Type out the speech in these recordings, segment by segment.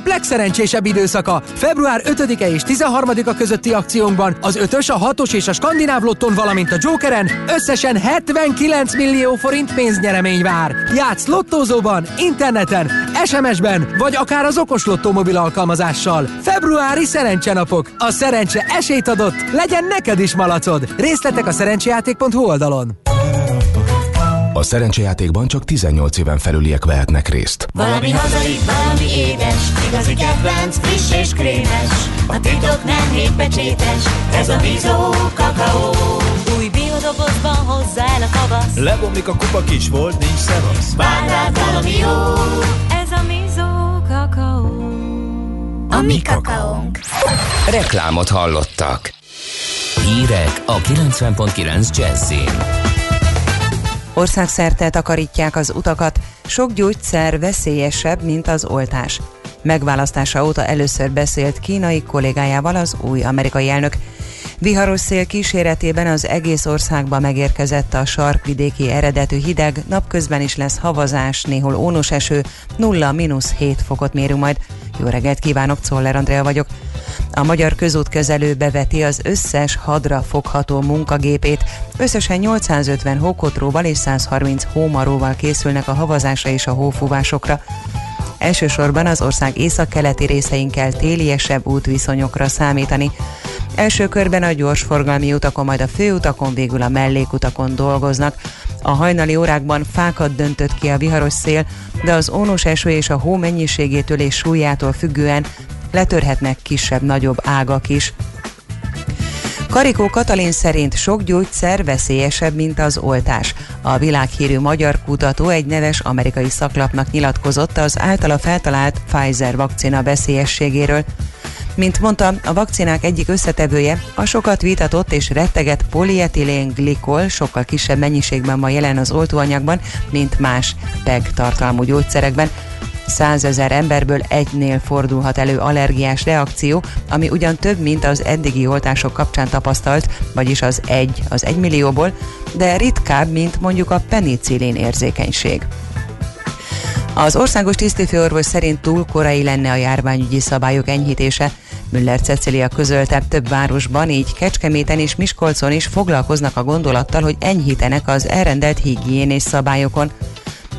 nap legszerencsésebb időszaka. Február 5-e és 13-a közötti akciónkban az 5-ös, a 6-os és a skandináv lotton, valamint a Jokeren összesen 79 millió forint pénznyeremény vár. Játsz lottózóban, interneten, SMS-ben, vagy akár az okos lottó mobil alkalmazással. Februári szerencsenapok. A szerencse esélyt adott, legyen neked is malacod. Részletek a szerencsejáték.hu oldalon. A szerencsejátékban csak 18 éven felüliek vehetnek részt. Valami hazai, valami édes, igazi kedvenc, friss és krémes. A titok nem hétpecsétes, ez a Bizó kakaó. Új biodobozban hozza el a kavasz. Lebomlik a kupa kis volt, nincs szevasz. Vár rád valami jó, ez a Bizó kakaó. A mi kakaónk. Reklámot hallottak. Hírek a 90.9 Jazzin. Országszerte takarítják az utakat, sok gyógyszer veszélyesebb, mint az oltás. Megválasztása óta először beszélt kínai kollégájával az új amerikai elnök. Viharos szél kíséretében az egész országba megérkezett a sarkvidéki eredetű hideg, napközben is lesz havazás, néhol ónos eső, 0-7 fokot mérünk majd. Jó reggelt kívánok, Czoller Andrea vagyok. A magyar közútkezelő beveti az összes hadra fogható munkagépét. Összesen 850 hókotróval és 130 hómaróval készülnek a havazásra és a hófúvásokra. Elsősorban az ország északkeleti részein kell téliesebb útviszonyokra számítani. Első körben a gyorsforgalmi utakon, majd a főutakon, végül a mellékutakon dolgoznak. A hajnali órákban fákat döntött ki a viharos szél, de az ónos eső és a hó mennyiségétől és súlyától függően letörhetnek kisebb-nagyobb ágak is. Karikó Katalin szerint sok gyógyszer veszélyesebb, mint az oltás. A világhírű magyar kutató egy neves amerikai szaklapnak nyilatkozott az általa feltalált Pfizer vakcina veszélyességéről. Mint mondta, a vakcinák egyik összetevője a sokat vitatott és retteget polietilén glikol sokkal kisebb mennyiségben van jelen az oltóanyagban, mint más PEG tartalmú gyógyszerekben, százezer emberből egynél fordulhat elő allergiás reakció, ami ugyan több, mint az eddigi oltások kapcsán tapasztalt, vagyis az egy az egymillióból, de ritkább, mint mondjuk a penicillin érzékenység. Az országos tisztifőorvos szerint túl korai lenne a járványügyi szabályok enyhítése. Müller Cecilia közölte, több városban, így Kecskeméten és Miskolcon is foglalkoznak a gondolattal, hogy enyhítenek az elrendelt higiénés szabályokon.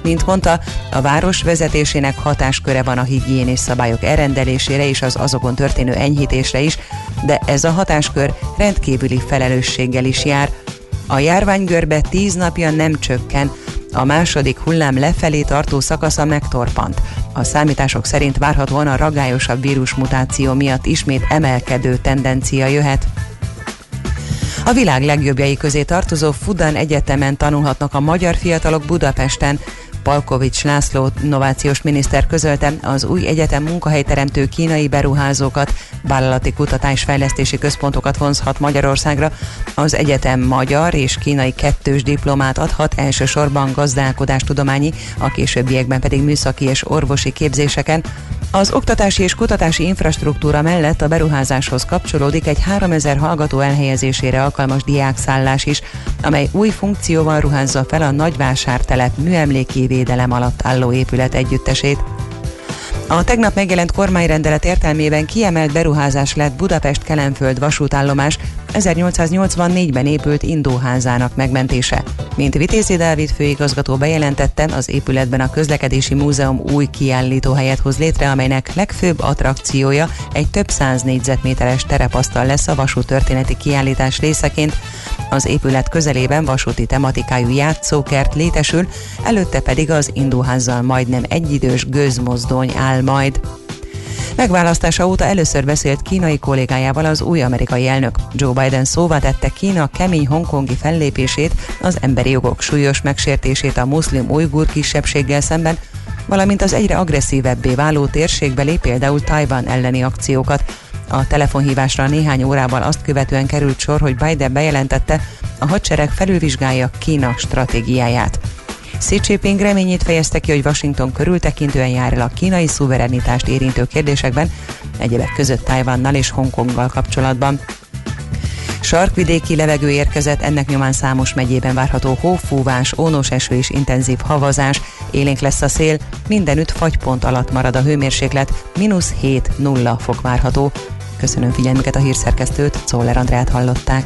Mint mondta, a város vezetésének hatásköre van a higiénés szabályok elrendelésére és az azokon történő enyhítésre is, de ez a hatáskör rendkívüli felelősséggel is jár. A járványgörbe tíz napja nem csökken, a második hullám lefelé tartó szakasza megtorpant. A számítások szerint várhatóan a ragályosabb vírusmutáció miatt ismét emelkedő tendencia jöhet. A világ legjobbjai közé tartozó Fudan Egyetemen tanulhatnak a magyar fiatalok Budapesten. Palkovics László innovációs miniszter közölte, az új egyetem munkahelyteremtő kínai beruházókat, vállalati kutatásfejlesztési központokat vonzhat Magyarországra. Az egyetem magyar és kínai kettős diplomát adhat elsősorban gazdálkodástudományi, a későbbiekben pedig műszaki és orvosi képzéseken. Az oktatási és kutatási infrastruktúra mellett a beruházáshoz kapcsolódik egy 3000 hallgató elhelyezésére alkalmas diákszállás is, amely új funkcióval ruházza fel a nagyvásártelep műemléki védelem alatt álló épület együttesét. A tegnap megjelent kormányrendelet értelmében kiemelt beruházás lett Budapest Kelenföld vasútállomás 1884-ben épült indóházának megmentése. Mint Vitézi Dávid főigazgató bejelentette, az épületben a közlekedési múzeum új kiállítóhelyet hoz létre, amelynek legfőbb attrakciója egy több száz négyzetméteres terepasztal lesz a vasútörténeti kiállítás részeként. Az épület közelében vasúti tematikájú játszókert létesül, előtte pedig az indóházzal majdnem egyidős gőzmozdony áll majd. Megválasztása óta először beszélt kínai kollégájával az új amerikai elnök. Joe Biden szóvá tette Kína kemény hongkongi fellépését, az emberi jogok súlyos megsértését a muszlim ujgur kisebbséggel szemben, valamint az egyre agresszívebbé váló térségbeli, például Tajvan elleni akciókat. A telefonhívásra néhány órával azt követően került sor, hogy Biden bejelentette, a hadsereg felülvizsgálja Kína stratégiáját. Xi Jinping reményét fejezte ki, hogy Washington körültekintően jár el a kínai szuverenitást érintő kérdésekben, egyebek között Tajvannal és Hongkonggal kapcsolatban. Sarkvidéki levegő érkezett, ennek nyomán számos megyében várható hófúvás, ónos eső és intenzív havazás, Élénk lesz a szél, mindenütt fagypont alatt marad a hőmérséklet, mínusz 7-0 fok várható. Köszönöm figyelmüket a hírszerkesztőt, Czoller Andrát hallották.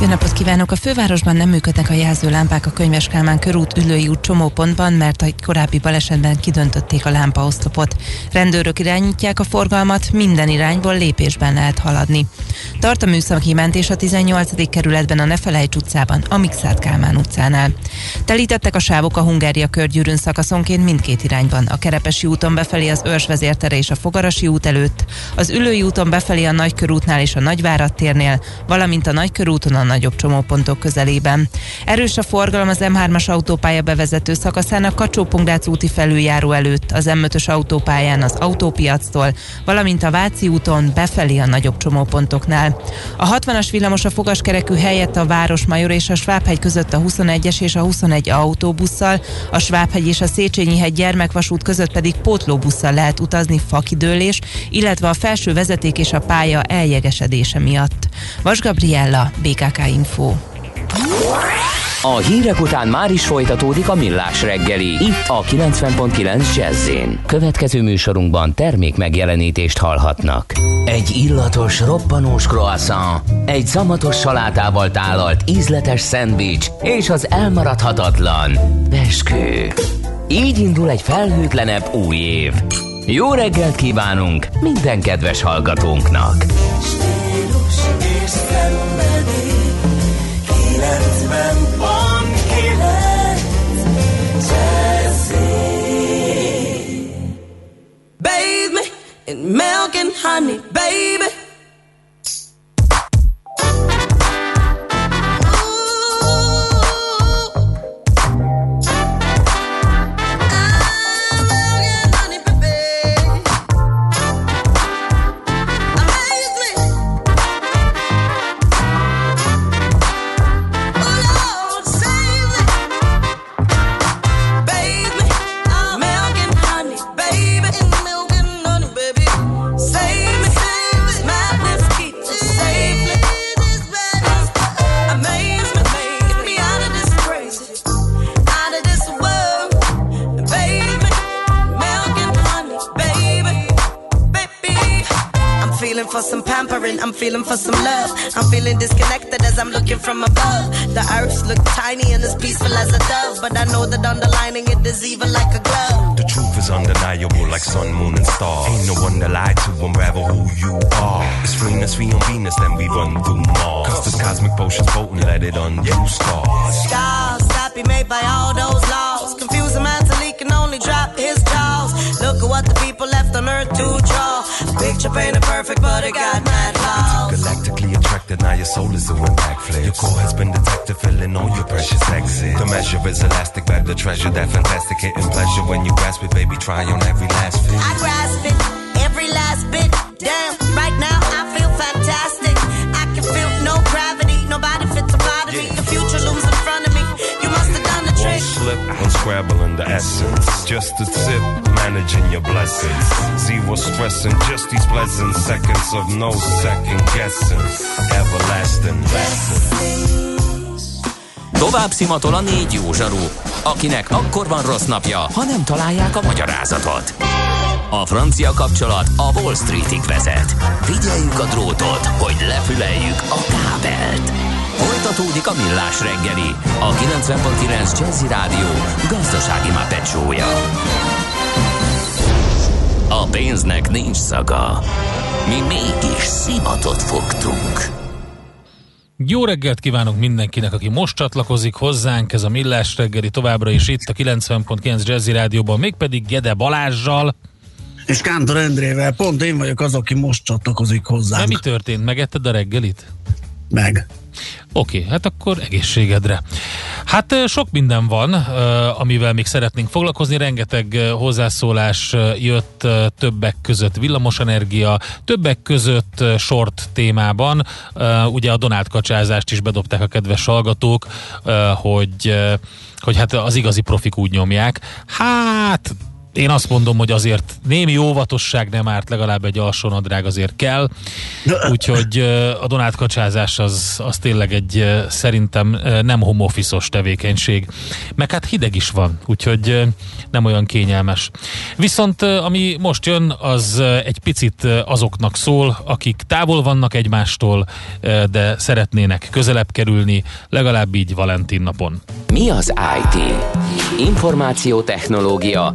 jó napot kívánok! A fővárosban nem működnek a jelzőlámpák a Könyves Kálmán körút ülői út csomópontban, mert egy korábbi balesetben kidöntötték a lámpaoszlopot. Rendőrök irányítják a forgalmat, minden irányból lépésben lehet haladni. Tart a műszaki mentés a 18. kerületben a Nefelejts utcában, a Mixát Kálmán utcánál. Telítettek a sávok a Hungária körgyűrűn szakaszonként mindkét irányban. A Kerepesi úton befelé az Őrs és a Fogarasi út előtt, az Ülői úton befelé a Nagykörútnál és a Nagyvárad térnél, valamint a Nagykörúton a nagyobb csomópontok közelében. Erős a forgalom az M3-as autópálya bevezető szakaszán a kacsó úti felüljáró előtt, az M5-ös autópályán az autópiactól, valamint a Váci úton befelé a nagyobb csomópontoknál. A 60-as villamos a fogaskerekű helyett a Városmajor és a Svábhegy között a 21-es és a 21 autóbusszal, a Svábhegy és a Széchenyi hegy gyermekvasút között pedig pótlóbusszal lehet utazni fakidőlés, illetve a felső vezeték és a pálya eljegesedése miatt. Vas Gabriella, BKK Info. A hírek után már is folytatódik a millás reggeli, itt a 90.9 jazz Következő műsorunkban termék megjelenítést hallhatnak. Egy illatos, roppanós croissant, egy szamatos salátával tálalt ízletes szendvics és az elmaradhatatlan beskő. Így indul egy felhőtlenebb új év. Jó reggelt kívánunk minden kedves hallgatónknak! In milk and honey, baby. I'm feeling for some love. I'm feeling disconnected as I'm looking from above. The earth looks tiny and as peaceful as a dove, but I know that underlining it is even like a glove. The truth is undeniable, like sun, moon, and stars. Ain't no one to lie to, unravel who you are. It's Venus, we on Venus, then we run through Mars. Cause this cosmic potion's potent, let it undo scars. Stars that be made by all those laws. Confuse a man till he can only drop his jaws. Look at what the people left on earth to draw. Picture painted perfect, but it got mad flaws. Galactically attracted, now your soul is doing backflips. Your core has been detected, filling all your precious exits. The measure is elastic, better treasure that fantastic hitting pleasure when you grasp it, baby. Try on every last fit. I grasp it, every last bit. Damn, right now slip unscrabbling the essence. Just a tip, managing your blessings. Zero stressing, just these pleasant seconds of no second guessing. Everlasting lessons. Tovább szimatol a négy jó zsaru, akinek akkor van rossz napja, ha nem találják a magyarázatot. A francia kapcsolat a Wall Streetig vezet. Figyeljük a drótot, hogy lefüleljük a kábelt. Folytatódik a millás reggeli, a 90.9 Jazzy Rádió gazdasági mapetsója. A pénznek nincs szaga. Mi mégis szimatot fogtunk. Jó reggelt kívánok mindenkinek, aki most csatlakozik hozzánk, ez a Millás reggeli továbbra is itt a 90.9 Jazzy Rádióban, mégpedig Gede Balázsjal. És Kántor Endrével, pont én vagyok az, aki most csatlakozik hozzánk. De mi történt? Megetted a reggelit? Meg. Oké, hát akkor egészségedre. Hát sok minden van, amivel még szeretnénk foglalkozni. Rengeteg hozzászólás jött többek között villamosenergia, többek között sort témában. Ugye a Donát kacsázást is bedobták a kedves hallgatók, hogy, hogy hát az igazi profik úgy nyomják. Hát én azt mondom, hogy azért némi óvatosság nem árt, legalább egy alsónadrág azért kell. Úgyhogy a Donát kacsázás az, az tényleg egy szerintem nem office tevékenység. Meg hát hideg is van, úgyhogy nem olyan kényelmes. Viszont ami most jön, az egy picit azoknak szól, akik távol vannak egymástól, de szeretnének közelebb kerülni, legalább így Valentin napon. Mi az IT? Információtechnológia,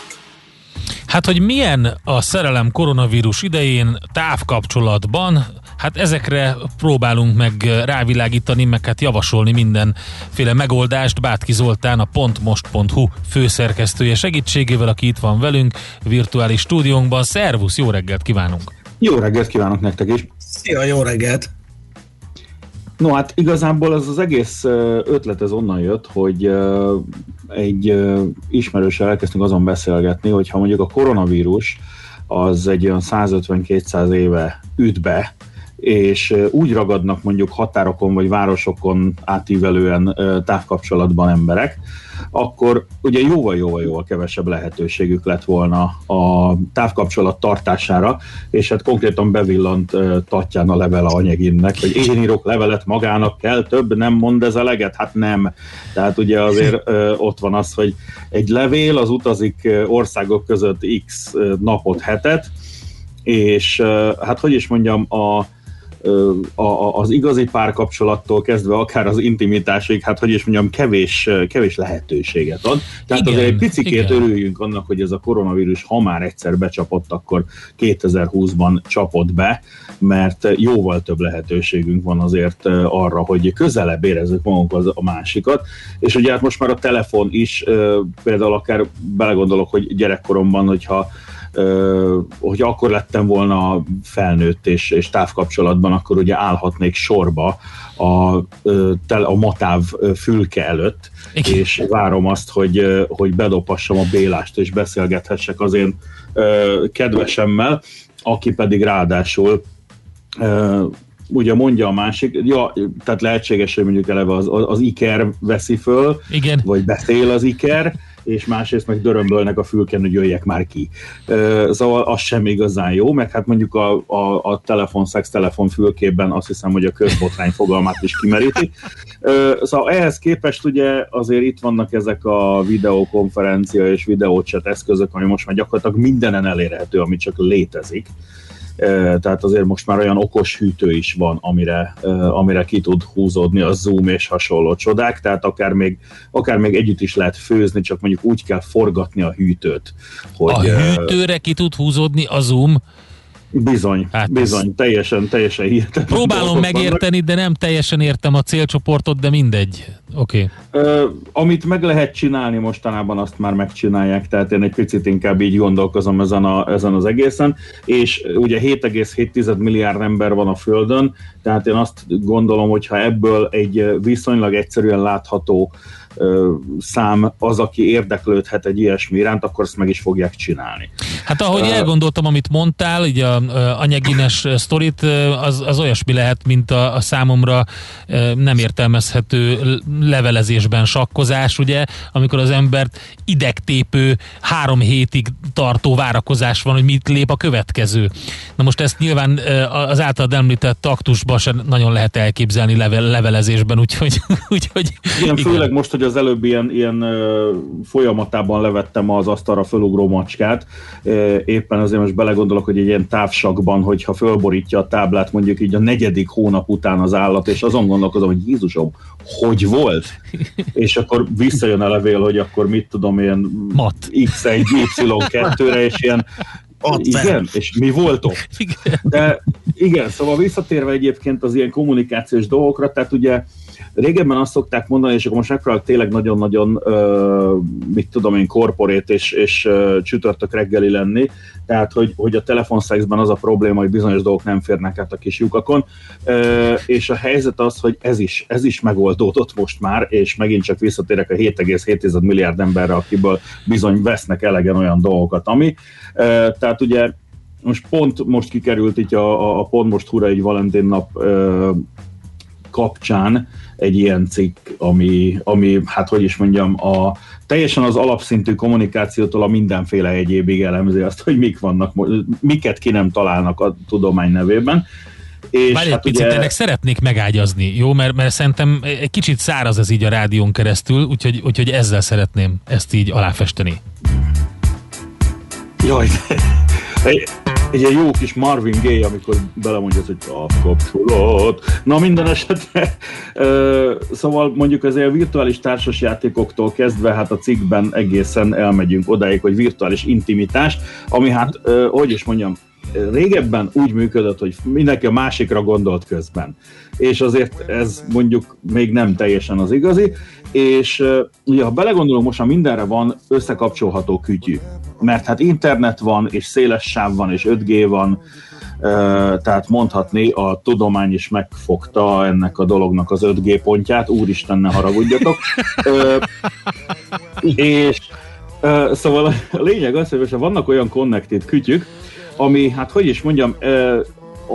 Hát, hogy milyen a szerelem koronavírus idején távkapcsolatban, hát ezekre próbálunk meg rávilágítani, meg hát javasolni mindenféle megoldást. Bátki Zoltán, a pontmost.hu főszerkesztője segítségével, aki itt van velünk virtuális stúdiónkban. Szervusz, jó reggelt kívánunk! Jó reggelt kívánok nektek is! Szia, jó reggelt! No hát igazából az az egész ötlet ez onnan jött, hogy egy ismerőssel elkezdtünk azon beszélgetni, hogy ha mondjuk a koronavírus az egy olyan 150-200 éve üt be, és úgy ragadnak mondjuk határokon vagy városokon átívelően távkapcsolatban emberek, akkor ugye jóval-jóval-jóval kevesebb lehetőségük lett volna a távkapcsolat tartására, és hát konkrétan bevillant Tatjana levele anyaginnek, hogy én írok levelet magának, kell több, nem mond ez eleget? Hát nem. Tehát ugye azért ott van az, hogy egy levél az utazik országok között x napot, hetet, és hát hogy is mondjam, a a, az igazi párkapcsolattól kezdve akár az intimitásig, hát hogy is mondjam, kevés, kevés lehetőséget ad. Tehát igen, azért egy picikét igen. örüljünk annak, hogy ez a koronavírus, ha már egyszer becsapott, akkor 2020-ban csapott be, mert jóval több lehetőségünk van azért arra, hogy közelebb érezzük magunkhoz a másikat, és ugye hát most már a telefon is, például akár belegondolok, hogy gyerekkoromban, hogyha hogy akkor lettem volna felnőtt és, és távkapcsolatban, akkor ugye állhatnék sorba a, a matáv fülke előtt, Igen. és várom azt, hogy, hogy bedopassam a Bélást, és beszélgethessek az én kedvesemmel, aki pedig ráadásul ugye mondja a másik, ja, tehát lehetséges, hogy mondjuk eleve az, az Iker veszi föl, Igen. vagy beszél az Iker, és másrészt meg dörömbölnek a fülken, hogy jöjjek már ki. Szóval az sem igazán jó, meg hát mondjuk a, a, a telefonszex telefon fülkében azt hiszem, hogy a közbotrány fogalmát is kimeríti. Szóval ehhez képest ugye azért itt vannak ezek a videokonferencia és videócset eszközök, ami most már gyakorlatilag mindenen elérhető, ami csak létezik tehát azért most már olyan okos hűtő is van, amire, amire ki tud húzódni a Zoom és hasonló csodák, tehát akár még, akár még együtt is lehet főzni, csak mondjuk úgy kell forgatni a hűtőt. Hogy, a hűtőre ki tud húzódni a Zoom? Bizony, hát bizony, ez... teljesen, teljesen hihetetlen. Próbálom megérteni, vannak. de nem teljesen értem a célcsoportot, de mindegy. Oké. Okay. amit meg lehet csinálni mostanában, azt már megcsinálják, tehát én egy picit inkább így gondolkozom ezen, a, ezen az egészen, és ugye 7,7 milliárd ember van a Földön, tehát én azt gondolom, hogy ha ebből egy viszonylag egyszerűen látható szám az, aki érdeklődhet egy ilyesmi iránt, akkor ezt meg is fogják csinálni. Hát ahogy uh, elgondoltam, amit mondtál, így a, a anyagines sztorit, az, az olyasmi lehet, mint a, a számomra nem értelmezhető levelezésben sakkozás, ugye, amikor az embert idegtépő három hétig tartó várakozás van, hogy mit lép a következő. Na most ezt nyilván az általad említett taktusban sem nagyon lehet elképzelni level, levelezésben, úgyhogy... úgyhogy igen, igen, főleg most, hogy az előbb ilyen, ilyen folyamatában levettem az asztalra fölugró macskát, éppen azért most belegondolok, hogy egy ilyen távsakban, hogyha fölborítja a táblát mondjuk így a negyedik hónap után az állat, és azon gondolkodom, hogy Jézusom, hogy volt? és akkor visszajön a levél, hogy akkor mit tudom, ilyen Mat. X1, Y2-re, és ilyen ott igen, és mi volt ott? Igen. De igen, szóval visszatérve egyébként az ilyen kommunikációs dolgokra, tehát ugye régebben azt szokták mondani, és akkor most megpróbálok tényleg nagyon-nagyon, mit tudom én, korporét és, és csütörtök reggeli lenni, tehát hogy, hogy a telefonszexben az a probléma, hogy bizonyos dolgok nem férnek át a kis lyukakon, és a helyzet az, hogy ez is, ez is megoldódott most már, és megint csak visszatérek a 7,7 milliárd emberre, akiből bizony vesznek elegen olyan dolgokat, ami. Tehát ugye most pont most kikerült itt a, a pont most hura egy Valentin nap ö, kapcsán egy ilyen cikk, ami, ami, hát hogy is mondjam, a, teljesen az alapszintű kommunikációtól a mindenféle egyébig elemzi azt, hogy mik vannak, miket ki nem találnak a tudomány nevében. És Várj egy hát picit, ugye... ennek szeretnék megágyazni, jó? Mert, mert szerintem egy kicsit száraz ez így a rádión keresztül, úgyhogy, úgyhogy ezzel szeretném ezt így aláfesteni. Jaj, egy, ilyen jó kis Marvin Gaye, amikor belemondja, hogy a kapcsolat. Na minden esetre, szóval mondjuk azért a virtuális társasjátékoktól kezdve, hát a cikkben egészen elmegyünk odáig, hogy virtuális intimitás, ami hát, hogy is mondjam, régebben úgy működött, hogy mindenki a másikra gondolt közben. És azért ez mondjuk még nem teljesen az igazi, és ugye ha belegondolunk, most már mindenre van összekapcsolható kütyű. Mert hát internet van, és széles sáv van, és 5G van, tehát mondhatni, a tudomány is megfogta ennek a dolognak az 5G pontját, úristen, ne haragudjatok. és szóval a lényeg az, hogy vannak olyan connected kütyük, ami, hát hogy is mondjam,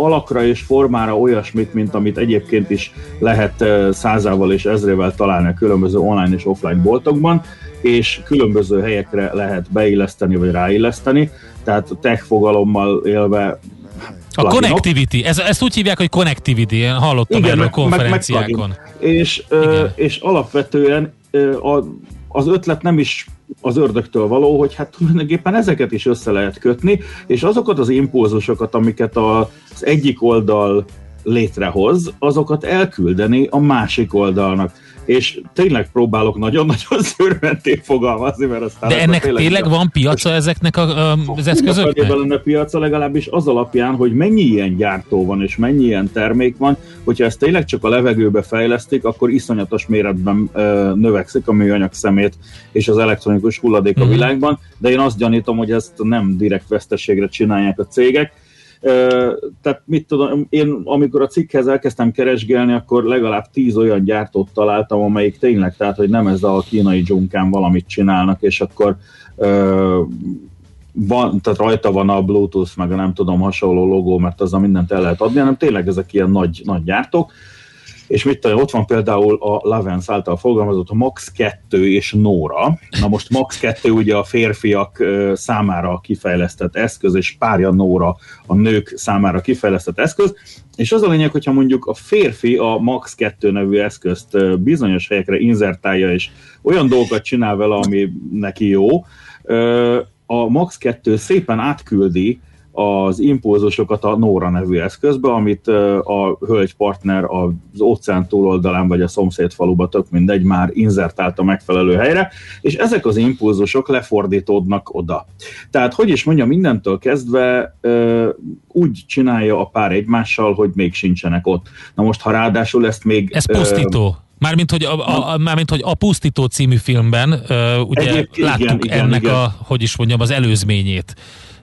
alakra és formára olyasmit, mint amit egyébként is lehet százával és ezrével találni a különböző online és offline boltokban, és különböző helyekre lehet beilleszteni vagy ráilleszteni, tehát tech fogalommal élve a pluginok. connectivity, ez, ezt úgy hívják, hogy connectivity, én hallottam Igen, erről konferenciákon. Meg, meg és, és alapvetően a, az ötlet nem is az ördögtől való, hogy hát tulajdonképpen ezeket is össze lehet kötni, és azokat az impulzusokat, amiket az egyik oldal létrehoz, azokat elküldeni a másik oldalnak és tényleg próbálok nagyon-nagyon szörmentén fogalmazni, mert aztán... De ennek tényleg, tényleg van piaca ezeknek a, a, az eszközöknek? lenne piaca legalábbis az alapján, hogy mennyi ilyen gyártó van, és mennyi ilyen termék van, hogyha ezt tényleg csak a levegőbe fejlesztik, akkor iszonyatos méretben ö, növekszik a műanyag szemét és az elektronikus hulladék mm-hmm. a mhm. világban, de én azt gyanítom, hogy ezt nem direkt veszteségre csinálják a cégek, tehát mit tudom, én amikor a cikkhez elkezdtem keresgélni, akkor legalább tíz olyan gyártót találtam, amelyik tényleg, tehát hogy nem ez a kínai dzsunkán valamit csinálnak, és akkor van, tehát rajta van a Bluetooth, meg a nem tudom, hasonló logó, mert az a mindent el lehet adni, hanem tényleg ezek ilyen nagy, nagy gyártók és mit tudom, ott van például a Lavens által fogalmazott Max 2 és Nora. Na most Max 2 ugye a férfiak számára kifejlesztett eszköz, és párja Nora a nők számára kifejlesztett eszköz, és az a lényeg, hogyha mondjuk a férfi a Max 2 nevű eszközt bizonyos helyekre inzertálja, és olyan dolgokat csinál vele, ami neki jó, a Max 2 szépen átküldi az impulzusokat a Nóra nevű eszközbe, amit a hölgypartner az óceán túloldalán vagy a szomszéd faluba, tök mindegy, már inzertált a megfelelő helyre, és ezek az impulzusok lefordítódnak oda. Tehát, hogy is mondja, mindentől kezdve úgy csinálja a pár egymással, hogy még sincsenek ott. Na most, ha ráadásul ezt még... Ez pusztító. Mármint, hogy a, a, mármint, hogy a Pusztító című filmben uh, ugye Egyéb, láttuk igen, ennek igen. a, hogy is mondjam, az előzményét.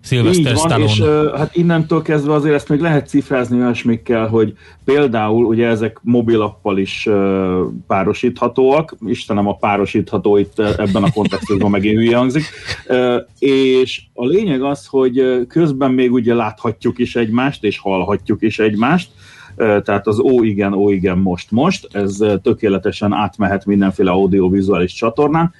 Sylvester van, és uh, hát innentől kezdve azért ezt még lehet cifrázni olyasmikkel, hogy például ugye ezek mobilappal is uh, párosíthatóak, Istenem a párosítható itt ebben a kontextusban megint hülye hangzik, uh, és a lényeg az, hogy közben még ugye láthatjuk is egymást, és hallhatjuk is egymást, tehát az ó igen, ó igen, most, most, ez tökéletesen átmehet mindenféle audiovizuális csatornán,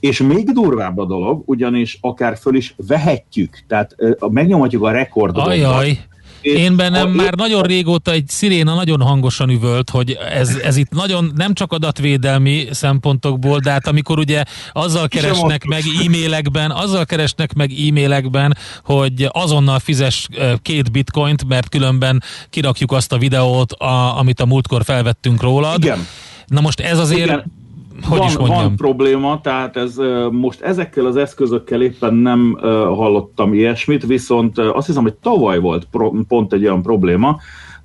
és még durvább a dolog, ugyanis akár föl is vehetjük, tehát megnyomhatjuk a rekordot. Ajaj. Én bennem a, már nagyon régóta egy sziréna nagyon hangosan üvölt, hogy ez, ez itt nagyon nem csak adatvédelmi szempontokból, de hát amikor ugye azzal keresnek meg e-mailekben, azzal keresnek meg e-mailekben, hogy azonnal fizes két bitcoint, mert különben kirakjuk azt a videót, a, amit a múltkor felvettünk rólad. Igen. Na most ez azért Igen hogy van, is mondjam. van probléma, tehát ez most ezekkel az eszközökkel éppen nem hallottam ilyesmit, viszont azt hiszem, hogy tavaly volt pont egy olyan probléma,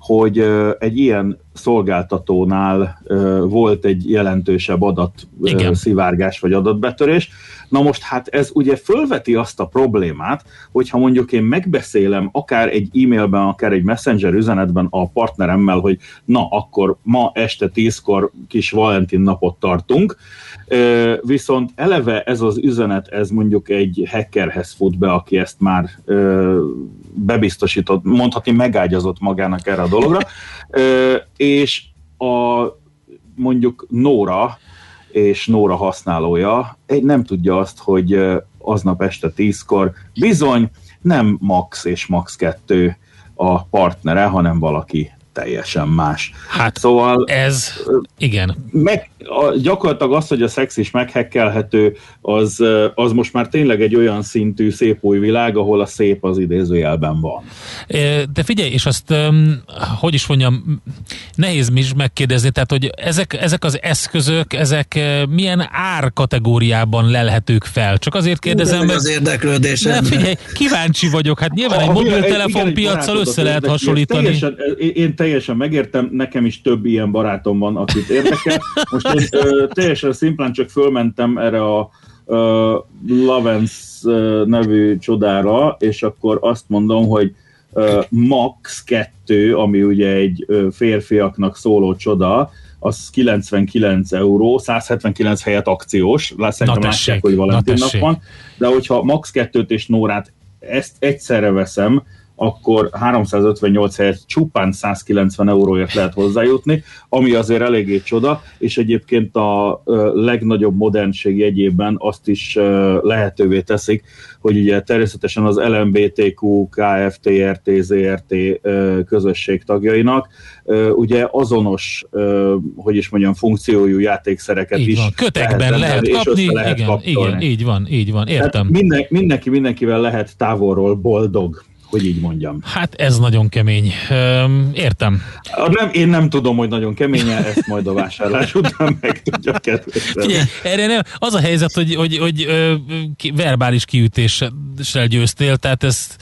hogy egy ilyen szolgáltatónál volt egy jelentősebb adat Igen. szivárgás vagy adatbetörés. Na most hát ez ugye fölveti azt a problémát, hogyha mondjuk én megbeszélem akár egy e-mailben, akár egy messenger üzenetben a partneremmel, hogy na akkor ma este tízkor kis Valentin napot tartunk, viszont eleve ez az üzenet, ez mondjuk egy hackerhez fut be, aki ezt már bebiztosított, mondhatni megágyazott magának erre a dologra, és a mondjuk Nóra és Nóra használója egy nem tudja azt, hogy aznap este tízkor bizony nem Max és Max 2 a partnere, hanem valaki teljesen más. Hát szóval ez, igen. Meg, a, gyakorlatilag az, hogy a szex is meghekkelhető, az, az most már tényleg egy olyan szintű szép új világ, ahol a szép az idézőjelben van. De figyelj, és azt, hogy is mondjam, nehéz mi is megkérdezni, tehát, hogy ezek, ezek az eszközök, ezek milyen árkategóriában lelhetők fel? Csak azért kérdezem, meg... az érdeklődésem. De figyelj, kíváncsi vagyok, hát nyilván egy mobiltelefon piacsal össze lehet hasonlítani. Teljesen, én teljesen megértem, nekem is több ilyen barátom van, akit érdekel. Most én ö, teljesen szimplán csak fölmentem erre a ö, Lovens ö, nevű csodára, és akkor azt mondom, hogy ö, Max 2, ami ugye egy ö, férfiaknak szóló csoda, az 99 euró, 179 helyett akciós, szerintem látják, hogy Valentin nap van, de hogyha Max 2-t és Nórát ezt egyszerre veszem, akkor 358 helyett csupán 190 euróért lehet hozzájutni, ami azért eléggé csoda, és egyébként a legnagyobb modernség jegyében azt is lehetővé teszik, hogy ugye természetesen az LMBTQ, KFT, RT, ZRT közösség tagjainak ugye azonos, hogy is mondjam, funkciójú játékszereket így is van. Kötekben lehet, lehet kapni, lehet igen, igen, így van, így van, értem. Tehát minden, mindenki mindenkivel lehet távolról boldog hogy így mondjam. Hát ez nagyon kemény. Értem. Nem, én nem tudom, hogy nagyon kemény, ezt majd a vásárlás után meg tudja kedvesen. erre nem, az a helyzet, hogy, hogy, hogy verbális kiütéssel győztél, tehát ezt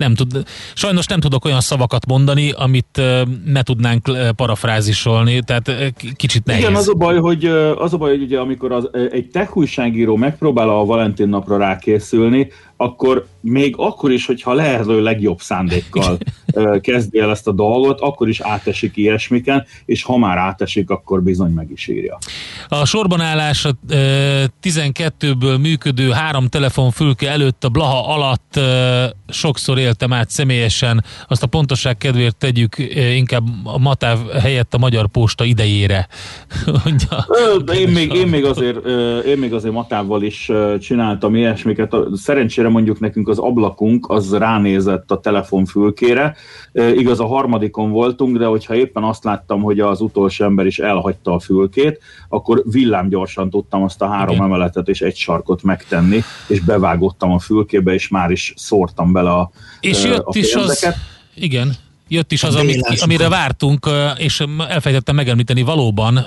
nem tud, sajnos nem tudok olyan szavakat mondani, amit ne tudnánk parafrázisolni, tehát kicsit nehéz. Igen, az a baj, hogy, az a baj, hogy ugye amikor az, egy tech újságíró megpróbál a Valentin napra rákészülni, akkor még akkor is, hogyha lehető legjobb szándékkal kezdi el ezt a dolgot, akkor is átesik ilyesmiken, és ha már átesik, akkor bizony meg is írja. A sorbanállás a 12-ből működő három telefonfülke előtt a Blaha alatt sokszor éltem át személyesen, azt a pontosság kedvéért tegyük inkább a Matáv helyett a Magyar Posta idejére. De én még, én, még azért, én még azért Matávval is csináltam ilyesmiket. Szerencsére mondjuk nekünk az ablakunk az ránézett a telefonfülkére. Igaz, a harmadikon voltunk, de hogyha éppen azt láttam, hogy az utolsó ember is elhagyta a fülkét, akkor villámgyorsan tudtam azt a három Igen. emeletet és egy sarkot megtenni, és bevágottam a fülkébe, és már is szórtam bele a És jött a is az... Igen, jött is az, amit, amire vártunk, és elfelejtettem megemlíteni valóban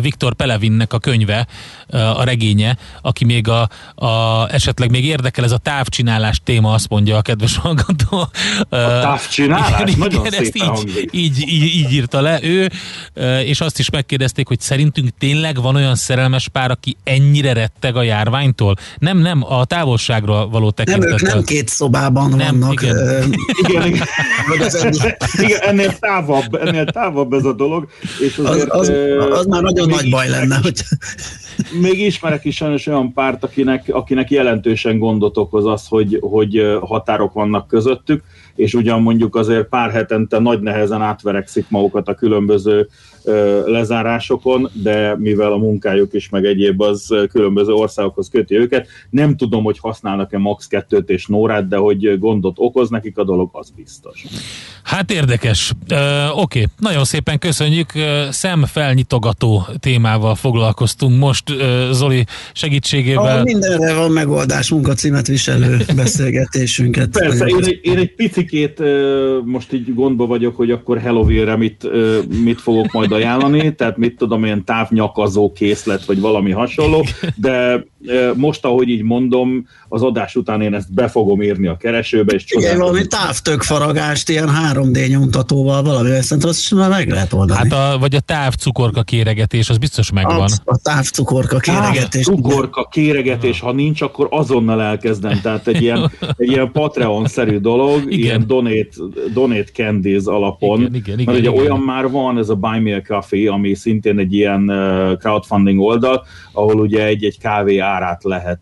Viktor Pelevinnek a könyve, a regénye, aki még a, a, esetleg még érdekel ez a távcsinálás téma, azt mondja a kedves hallgató. A távcsinálás? Igen, Nagyon igen, ezt így, így, így, így írta le ő, és azt is megkérdezték, hogy szerintünk tényleg van olyan szerelmes pár, aki ennyire retteg a járványtól? Nem, nem, a távolságra való tekintettel. Nem, ők nem két szobában nem, vannak. Igen. igen, igen. Igen, ennél távabb, ennél távabb ez a dolog. És azért, az, az, az már nagyon nagy baj lenne. Hogy... Még ismerek is sajnos olyan párt, akinek, akinek jelentősen gondot okoz az, hogy, hogy határok vannak közöttük, és ugyan mondjuk azért pár hetente nagy nehezen átverekszik magukat a különböző lezárásokon, de mivel a munkájuk is meg egyéb az különböző országokhoz köti őket, nem tudom, hogy használnak-e Max 2-t és Nórát, de hogy gondot okoz nekik a dolog, az biztos. Hát érdekes. Uh, Oké, okay. nagyon szépen köszönjük. Szemfelnyitogató témával foglalkoztunk most uh, Zoli segítségével. Ah, mindenre van megoldás munkacímet viselő beszélgetésünket. Persze, én egy, én egy picikét uh, most így gondba vagyok, hogy akkor Halloween-re mit, uh, mit fogok majd ajánlani, tehát mit tudom, ilyen távnyakazó készlet, vagy valami hasonló, de most, ahogy így mondom, az adás után én ezt be fogom írni a keresőbe, és Igen, valami távtökfaragást ilyen 3D nyomtatóval valami, szerintem azt már meg lehet oldani. Hát a, vagy a távcukorka kéregetés, az biztos megvan. A, a távcukorka kéregetés. Távcukorka kéregetés, ha nincs, akkor azonnal elkezdem. Tehát egy ilyen, egy ilyen Patreon-szerű dolog, igen. ilyen donate, donate candies alapon. Igen, igen, igen, Mert ugye igen. olyan már van, ez a Buy Me a Coffee, ami szintén egy ilyen crowdfunding oldal, ahol ugye egy-egy kávé árát lehet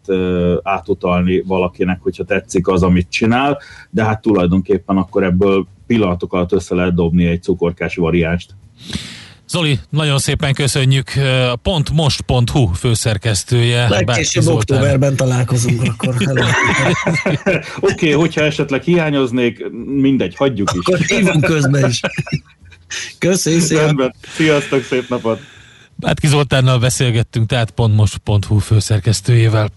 átutalni valakinek, hogyha tetszik az, amit csinál, de hát tulajdonképpen akkor ebből pillanatok alatt össze lehet dobni egy cukorkás variánst. Zoli, nagyon szépen köszönjük. Pontmost.hu főszerkesztője. Legkésőbb októberben találkozunk akkor. Oké, okay, hogyha esetleg hiányoznék, mindegy, hagyjuk is. Akkor hívunk közben is. Köszönjük szépen. Sziasztok, szép napot. Bátki Zoltánnal beszélgettünk, tehát pontmost.hu főszerkesztőjével.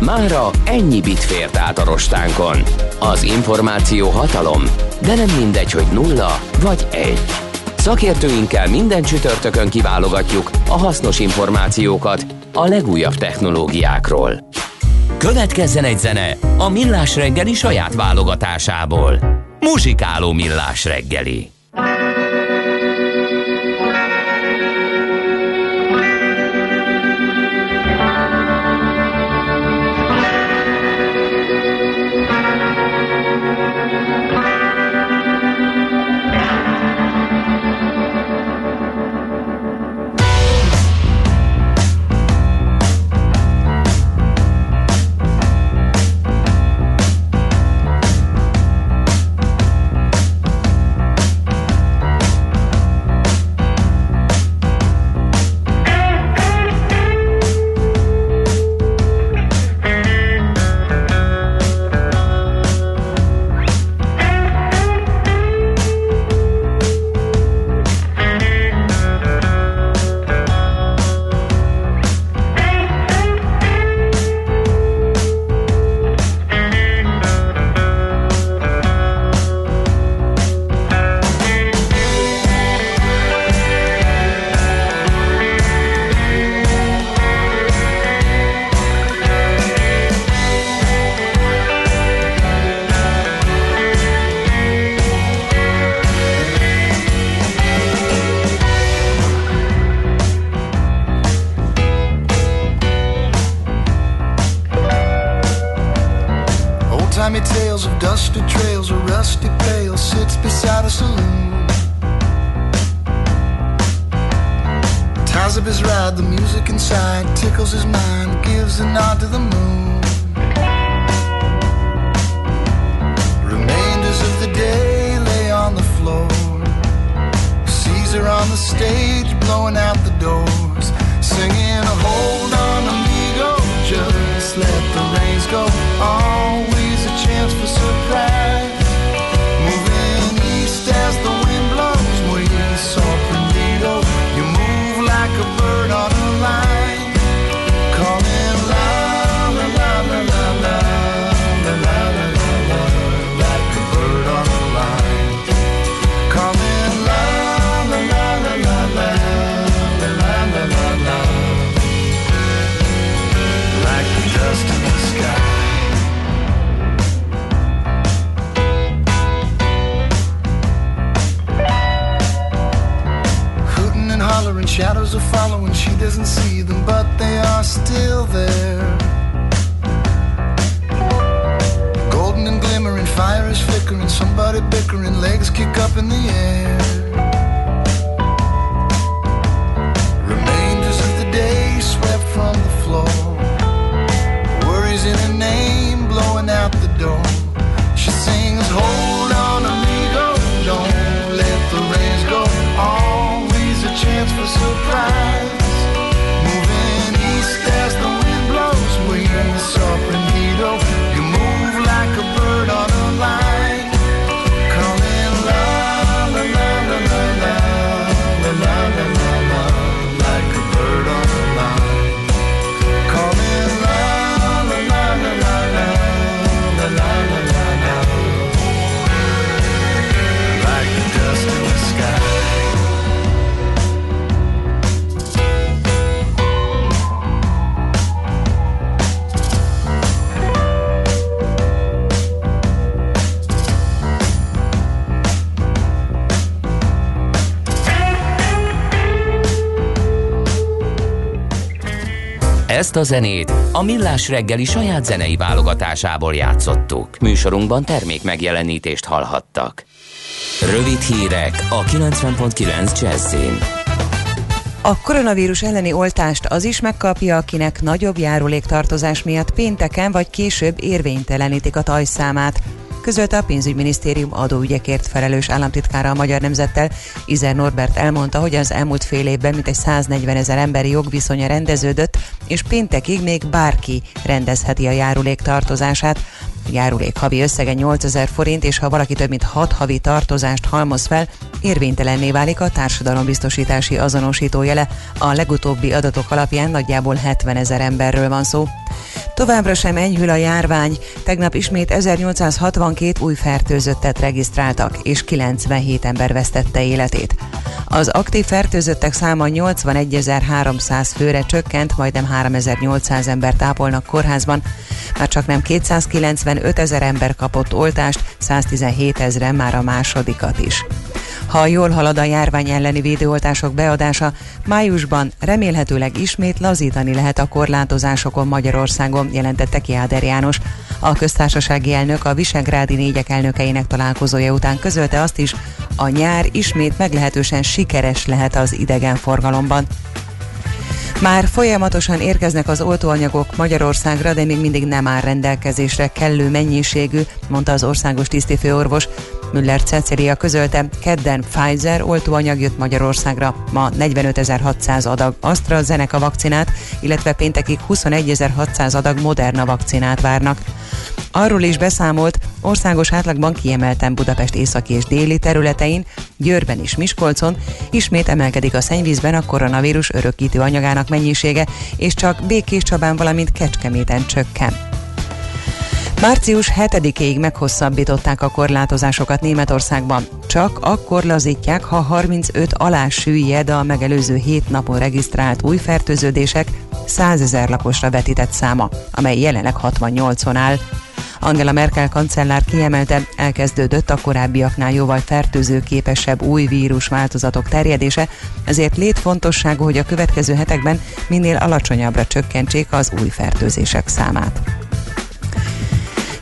Mára ennyi bit fért át a rostánkon. Az információ hatalom, de nem mindegy, hogy nulla vagy egy. Szakértőinkkel minden csütörtökön kiválogatjuk a hasznos információkat a legújabb technológiákról. Következzen egy zene a Millás reggeli saját válogatásából. Muzsikáló Millás reggeli. Ezt a zenét a Millás reggeli saját zenei válogatásából játszottuk. Műsorunkban termék megjelenítést hallhattak. Rövid hírek a 90.9 Jazzin. A koronavírus elleni oltást az is megkapja, akinek nagyobb járuléktartozás miatt pénteken vagy később érvénytelenítik a tajszámát közölte a pénzügyminisztérium adóügyekért felelős államtitkára a Magyar Nemzettel. Izer Norbert elmondta, hogy az elmúlt fél évben mintegy 140 ezer emberi jogviszonya rendeződött, és péntekig még bárki rendezheti a járulék tartozását. A járulék havi összege 8000 forint, és ha valaki több mint 6 havi tartozást halmoz fel, érvénytelenné válik a társadalombiztosítási azonosítójele. A legutóbbi adatok alapján nagyjából 70 ezer emberről van szó. Továbbra sem enyhül a járvány. Tegnap ismét 1862 új fertőzöttet regisztráltak, és 97 ember vesztette életét. Az aktív fertőzöttek száma 81.300 főre csökkent, majdnem 3800 ember tápolnak kórházban. Már csak nem 295 ezer ember kapott oltást, 117 ezeren már a másodikat is. Ha jól halad a járvány elleni védőoltások beadása, májusban remélhetőleg ismét lazítani lehet a korlátozásokon Magyarországon, jelentette ki Áder János. A köztársasági elnök a Visegrádi négyek elnökeinek találkozója után közölte azt is, a nyár ismét meglehetősen sikeres lehet az idegenforgalomban. Már folyamatosan érkeznek az oltóanyagok Magyarországra, de még mindig nem áll rendelkezésre kellő mennyiségű, mondta az országos tisztifőorvos. Müller Cecilia közölte, kedden Pfizer oltóanyag jött Magyarországra, ma 45.600 adag AstraZeneca vakcinát, illetve péntekig 21.600 adag Moderna vakcinát várnak. Arról is beszámolt, országos átlagban kiemelten Budapest északi és déli területein, Győrben és Miskolcon ismét emelkedik a szennyvízben a koronavírus örökítő anyagának mennyisége, és csak Békés Csabán, valamint Kecskeméten csökken. Március 7-ig meghosszabbították a korlátozásokat Németországban. Csak akkor lazítják, ha 35 alá süllyed a megelőző 7 napon regisztrált új fertőződések 100 ezer lakosra vetített száma, amely jelenleg 68-on áll. Angela Merkel kancellár kiemelte, elkezdődött a korábbiaknál jóval fertőzőképesebb új vírus változatok terjedése, ezért létfontosságú, hogy a következő hetekben minél alacsonyabbra csökkentsék az új fertőzések számát.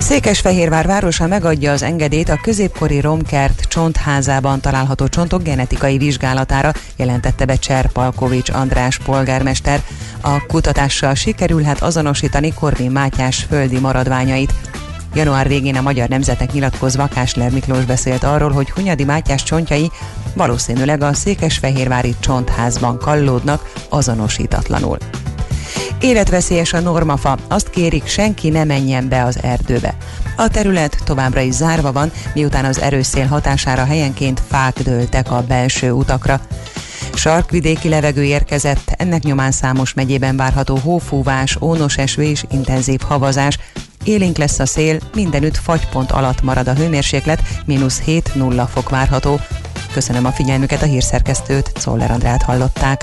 Székesfehérvár városa megadja az engedélyt a középkori romkert csontházában található csontok genetikai vizsgálatára, jelentette be Cserpalkovics András polgármester. A kutatással sikerülhet azonosítani Korvin Mátyás földi maradványait. Január végén a Magyar Nemzetnek nyilatkozva Kásler Miklós beszélt arról, hogy Hunyadi Mátyás csontjai valószínűleg a Székesfehérvári csontházban kallódnak azonosítatlanul. Életveszélyes a normafa, azt kérik, senki ne menjen be az erdőbe. A terület továbbra is zárva van, miután az erős szél hatására helyenként fák dőltek a belső utakra. Sarkvidéki levegő érkezett, ennek nyomán számos megyében várható hófúvás, ónos eső és intenzív havazás. Élénk lesz a szél, mindenütt fagypont alatt marad a hőmérséklet, mínusz 7-0 fok várható. Köszönöm a figyelmüket, a hírszerkesztőt, Czoller Andrát hallották.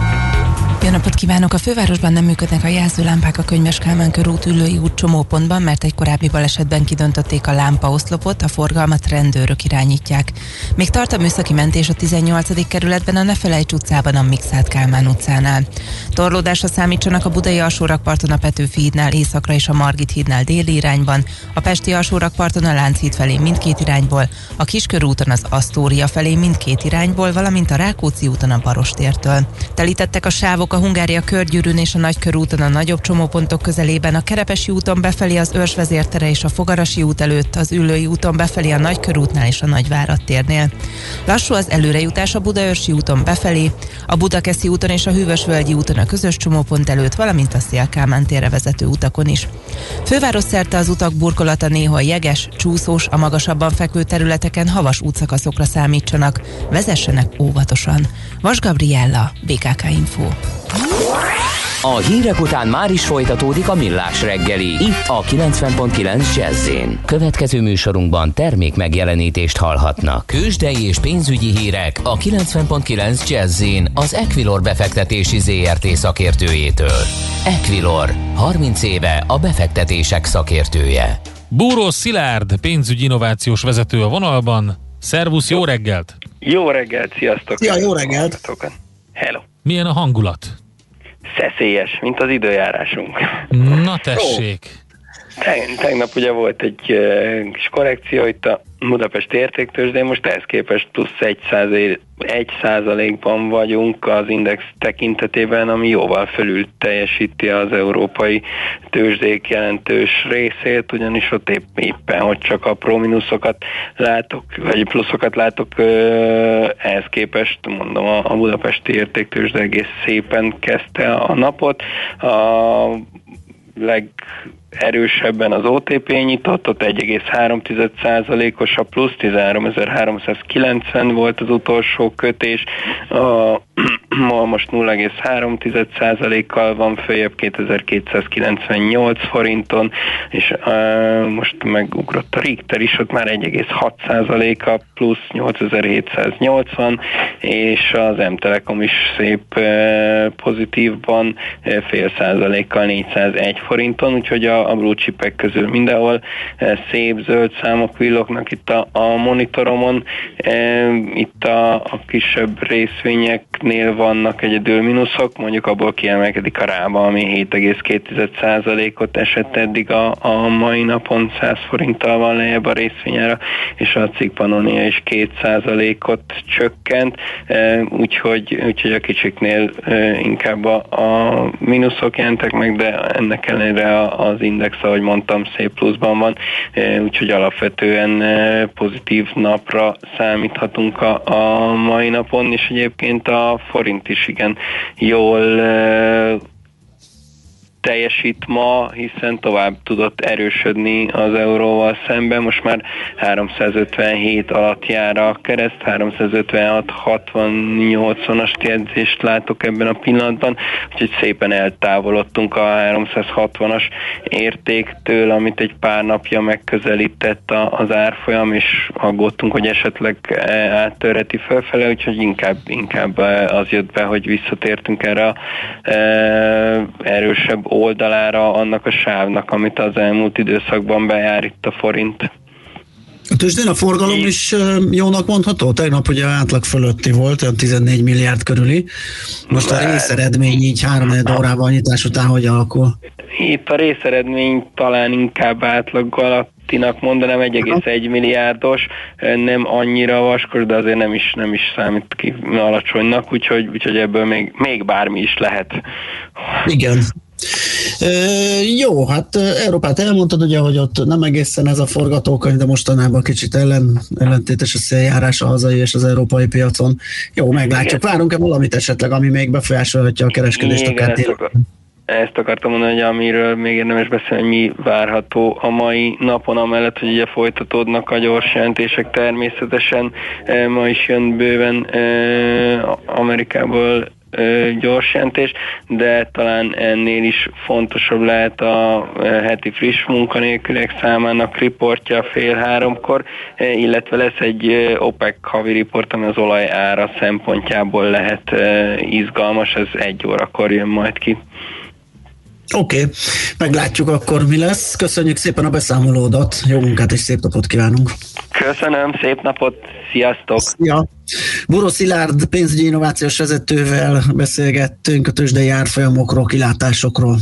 jó napot kívánok! A fővárosban nem működnek a jelzőlámpák a Könyves Kálmán körút ülői út csomópontban, mert egy korábbi balesetben kidöntötték a lámpaoszlopot, a forgalmat rendőrök irányítják. Még tart a műszaki mentés a 18. kerületben, a Nefelejts utcában, a Mixát Kálmán utcánál. Torlódásra számítsanak a Budai alsórakparton a Petőfi hídnál északra és a Margit hídnál déli irányban, a Pesti alsórakparton a Lánchíd felé mindkét irányból, a Kiskörúton az Asztória felé mindkét irányból, valamint a Rákóczi úton a Barostértől. Telítettek a sávok a Hungária körgyűrűn és a Nagykörúton a nagyobb csomópontok közelében, a Kerepesi úton befelé az Őrsvezértere és a Fogarasi út előtt, az Ülői úton befelé a Nagykörútnál és a Nagyvárad térnél. Lassú az előrejutás a Budaörsi úton befelé, a Budakeszi úton és a Hűvösvölgyi úton a közös csomópont előtt, valamint a Szélkámán térre vezető utakon is. Főváros szerte az utak burkolata néha jeges, csúszós, a magasabban fekvő területeken havas útszakaszokra számítsanak. Vezessenek óvatosan. Vas Gabriella, BKK Info. A hírek után már is folytatódik a millás reggeli. Itt a 90.9 jazz Következő műsorunkban termék megjelenítést hallhatnak. Kősdei és pénzügyi hírek a 90.9 jazz az Equilor befektetési ZRT szakértőjétől. Equilor, 30 éve a befektetések szakértője. Búró Szilárd, pénzügyi innovációs vezető a vonalban. Szervusz, jó reggelt! Jó reggelt, sziasztok! Szia, jó reggelt! Hello! Milyen a hangulat? Szeszélyes, mint az időjárásunk. Na tessék! Teg- tegnap ugye volt egy uh, kis korrekció itt a Budapesti értéktősdén, most ehhez képest plusz 1 egy százalékban vagyunk az index tekintetében, ami jóval fölül teljesíti az európai tőzsdék jelentős részét, ugyanis ott épp, éppen, hogy csak apró mínuszokat látok, vagy pluszokat látok, ehhez képest mondom a, a budapesti értéktőzsde egész szépen kezdte a napot. A leg erősebben az OTP nyitott, ott 1,3%-os a plusz, 13.390 volt az utolsó kötés, a, ma most 0,3%-kal van följebb 2298 forinton, és uh, most megugrott a Richter is, ott már 1,6%-a plusz 8780, és az M-Telekom is szép uh, pozitívban, uh, fél százalékkal 401 forinton, úgyhogy a a blue chipek közül mindenhol e, szép zöld számok villognak itt a, a monitoromon. E, itt a, a kisebb részvényeknél vannak egyedül mínuszok, mondjuk abból kiemelkedik a rába, ami 7,2%-ot esett eddig a, a mai napon 100 forinttal van lejjebb a részvényára, és a cikkpanonia is 2%-ot csökkent, e, úgyhogy, úgyhogy a kicsiknél inkább a, a mínuszok jelentek meg, de ennek ellenére az index, ahogy mondtam, szép pluszban van, e, úgyhogy alapvetően e, pozitív napra számíthatunk a, a mai napon, és egyébként a forint is igen. Jól e, teljesít ma, hiszen tovább tudott erősödni az euróval szemben. Most már 357 alatt jár a kereszt, 356 60-80-as jegyzést látok ebben a pillanatban, úgyhogy szépen eltávolodtunk a 360-as értéktől, amit egy pár napja megközelített az árfolyam, és aggódtunk, hogy esetleg áttörheti felfele, úgyhogy inkább, inkább az jött be, hogy visszatértünk erre a erősebb oldalára annak a sávnak, amit az elmúlt időszakban bejár itt a forint. A tőzsdén a forgalom is jónak mondható? Tegnap ugye átlag fölötti volt, olyan 14 milliárd körüli. Most a részeredmény így három órában a nyitás után hogy alakul? Itt a részeredmény talán inkább átlag alattinak mondanám 1,1 milliárdos, nem annyira vaskos, de azért nem is, nem is számít ki alacsonynak, úgyhogy, úgyhogy ebből még, még bármi is lehet. Igen, jó, hát Európát elmondtad ugye, hogy ott nem egészen ez a forgatókönyv, de mostanában kicsit ellen, ellentétes a széljárás a hazai és az európai piacon. Jó, meglátjuk. Várunk-e valamit esetleg, ami még befolyásolhatja a kereskedést Igen, akár ezt, akar, ezt akartam mondani, hogy amiről még érdemes beszélni, hogy mi várható a mai napon, amellett, hogy ugye folytatódnak a gyors jelentések természetesen. Ma is jön bőven Amerikából gyors jelentés, de talán ennél is fontosabb lehet a heti friss munkanélküliek számának riportja fél háromkor, illetve lesz egy OPEC havi riport, ami az olaj ára szempontjából lehet izgalmas, ez egy órakor jön majd ki. Oké, okay. meglátjuk akkor mi lesz. Köszönjük szépen a beszámolódat, jó munkát és szép napot kívánunk! Köszönöm, szép napot, sziasztok! Szia! Buró Szilárd pénzügyi innovációs vezetővel beszélgettünk a tőzsdei árfolyamokról, kilátásokról.